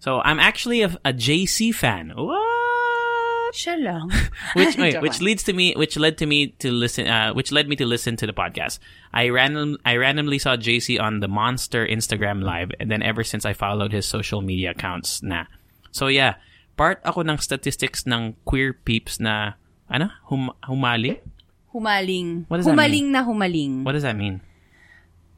So I'm actually a, a JC fan. What? Lang. which wait, which leads to me which led to me to listen uh, which led me to listen to the podcast. I random I randomly saw JC on the Monster Instagram live and then ever since I followed his social media accounts na. So yeah, part ako ng statistics ng queer peeps na ano? Hum, humali? Humaling. What does that humaling na humaling. What does that mean?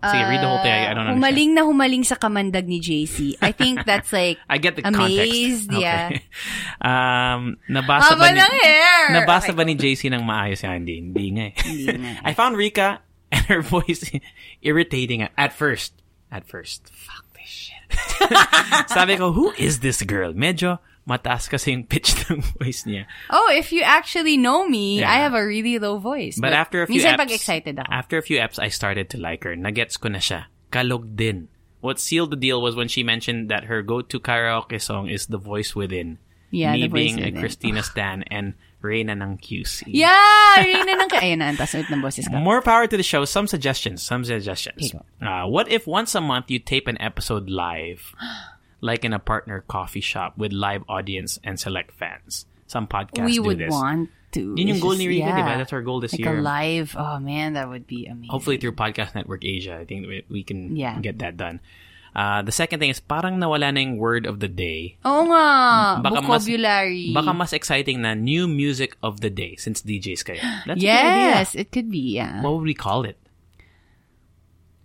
Sige, read the whole thing. I, I don't understand. Humaling na humaling sa kamandag ni JC. I think that's like I get the amazed, context. yeah. Okay. um, nabasa ba Haba ni, ng hair! Nabasa Okay, ba ni JC ng maayos yan? Hindi, hindi nga eh. Hindi nga eh. I found Rika and her voice irritating at, at first. At first. Fuck this shit. Sabi ko, who is this girl? Medyo mataas kasi yung pitch ng voice niya. Oh, if you actually know me, Yeah. I have a really low voice. But, after a few minsan eps, pag excited ako. after a few eps, I started to like her. Nagets ko na siya. Kalog din. What sealed the deal was when she mentioned that her go-to karaoke song is The Voice Within. Yeah, Me The Voice being a Within. Christina Stan and Reyna ng QC. Yeah! Rina ng ka... Ayun na, ang taas ulit ng boses ko. More power to the show. Some suggestions. Some suggestions. Uh, what if once a month you tape an episode live, like in a partner coffee shop with live audience and select fans? Some podcasts We do would this. want to. Yun yung goal ni Rica, yeah. That's our goal this like year. a live, oh man, that would be amazing. Hopefully through Podcast Network Asia, I think we, we can Yeah. get that done. Uh, the second thing is parang nawala na yung word of the day. Oo nga, Baka mas- vocabulary. Baka mas exciting na new music of the day since DJs kayo. That's a good idea. yes, it could be, yeah. What would we call it?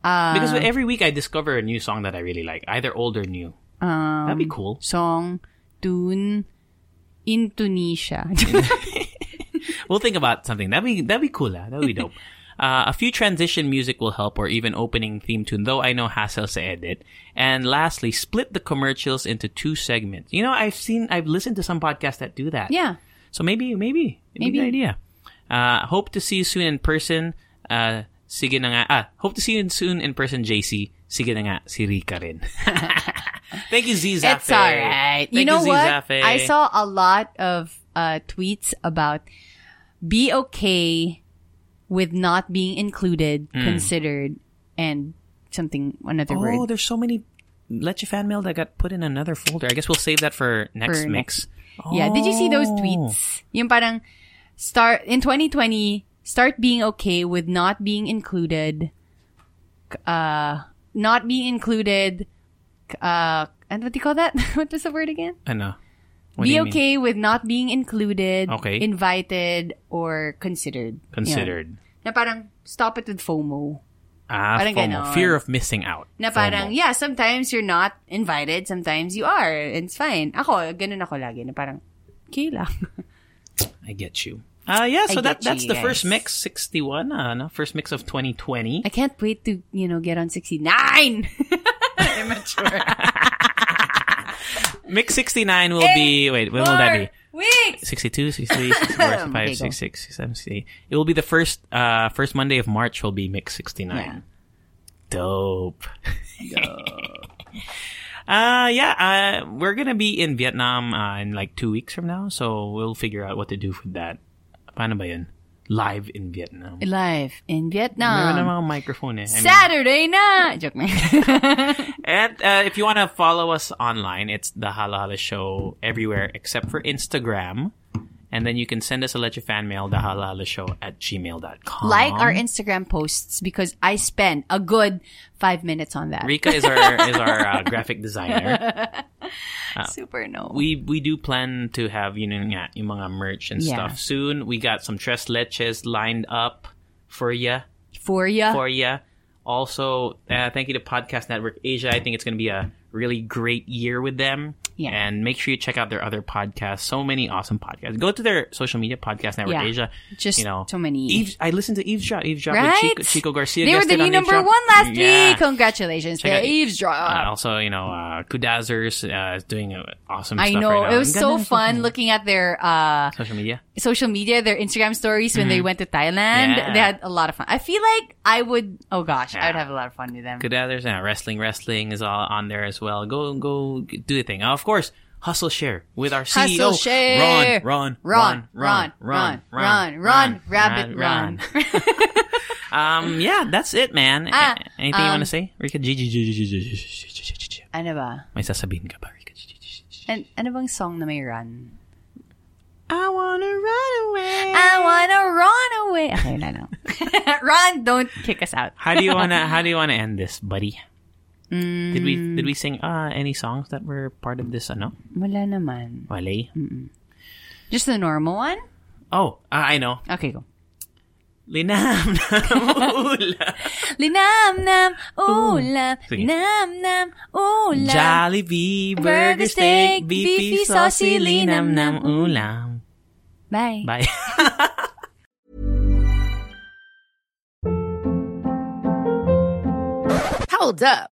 Uh, Because every week I discover a new song that I really like, either old or new. Um, That'd be cool. song, tune, Indonesia. We'll think about something. That'd be that'd be cool. That'd be dope. Uh, a few transition music will help, or even opening theme tune. Though I know hassle sa edit. And lastly, split the commercials into two segments. You know, I've seen, I've listened to some podcasts that do that. yeah. So maybe, maybe, maybe, Maybe. good idea. Uh, hope to see you soon in person. Uh, sige na nga. Ah, hope to see you soon in person, JC. Sige na nga, si Rica rin. Thank you, Z Zafe. It's alright. You know Z what? I saw a lot of uh, tweets about be okay with not being included, Hmm. considered, and something, another Oh, word. there's so many Leche Fan Mail that got put in another folder. I guess we'll save that for next For mix. Yeah, did you see those Oh. tweets? Yung parang start in 2020, start being okay with not being included. Uh, not being included. Uh, and what do you call that? what was the word again? Ano? What Be you mean? okay with not being included, Okay. invited, or considered. Considered. Yun. Na parang stop it with FOMO. Ah, Parang FOMO. ganon. Fear of missing out. Na FOMO. parang, yeah, sometimes you're not invited, sometimes you are. It's fine. Ako, ganun ako lagi. Na parang, okay lang. I get you. Uh, yeah, so I that that's you, the first mix, 61. Uh, no? First mix of 2020. I can't wait to, you know, get on 69! Mix 69 will be, wait, when will that be? Weeks! 62, 63, 64, 65, 66, 67, 68. It will be the first, uh, first Monday of March will be Mix 69. Yeah. Dope. uh, yeah, uh, we're gonna be in Vietnam, uh, in like two weeks from now, so we'll figure out what to do with that. Paano ba yun? Live in Vietnam. Live in Meron Vietnam. namang microphone eh. I mean- Saturday na! Joke na. And uh, if you want to follow us online, it's the Halo Halo Show everywhere except for Instagram. And then you can send us a Leche fan mail, the Halo Halo Show at gmail.com. like our Instagram posts because I spend a good five minutes on that. Rica is our is our uh, graphic designer. Super no. We we do plan to have you know yung mga merch and Yeah. stuff soon. We got some tres leches lined up for ya for ya. for ya. Also, uh, thank you to Podcast Network Asia. I think it's going to be a really great year with them. Yeah. And make sure you check out their other podcasts. So many awesome podcasts. Go to their social media podcast network Yeah. Asia. Just you know, so many. Eves, I listened to Eavesdrop. Eavesdrop Right? with Chico, Chico Garcia. they were the new number Eavesdrop. one last Yeah. week. Congratulations, Check Eavesdrop. Uh, also, you know, uh, Kudazzers uh, is doing uh, awesome I stuff know. right now. it was so fun looking at their uh, Social media. social media, their Instagram stories when they went to Thailand. Mm-hmm. Yeah. They had a lot of fun. I feel like I would, oh gosh, I would have a lot of fun with them. Kudazzers and wrestling. Wrestling is all on there as well. Go, go do the thing. Of course, hustle share with our CEO, Ron, Ron, Ron, Ron, Ron, Ron, Ron, Rabbit run. Um, yeah, that's it, man. Anything you want to say? Rica, Ano ba? May sasabihin ka ba, Rica? Ano bang song na may run? I wanna run away. I wanna run away. Okay, na lang. Ron, don't kick us out. how do you wanna How do you wanna end this, buddy? Mm, Did we Did we sing uh any songs that were part of this? Ano? wala naman. Wale. Just the normal one? Oh, uh, I know. Okay, go. Linam nam ulam. Linam nam ulam, Sige. linam nam ulam. Jollibee burger steak beefy saucy linam nam ulam. Bye. Bye. Hold up.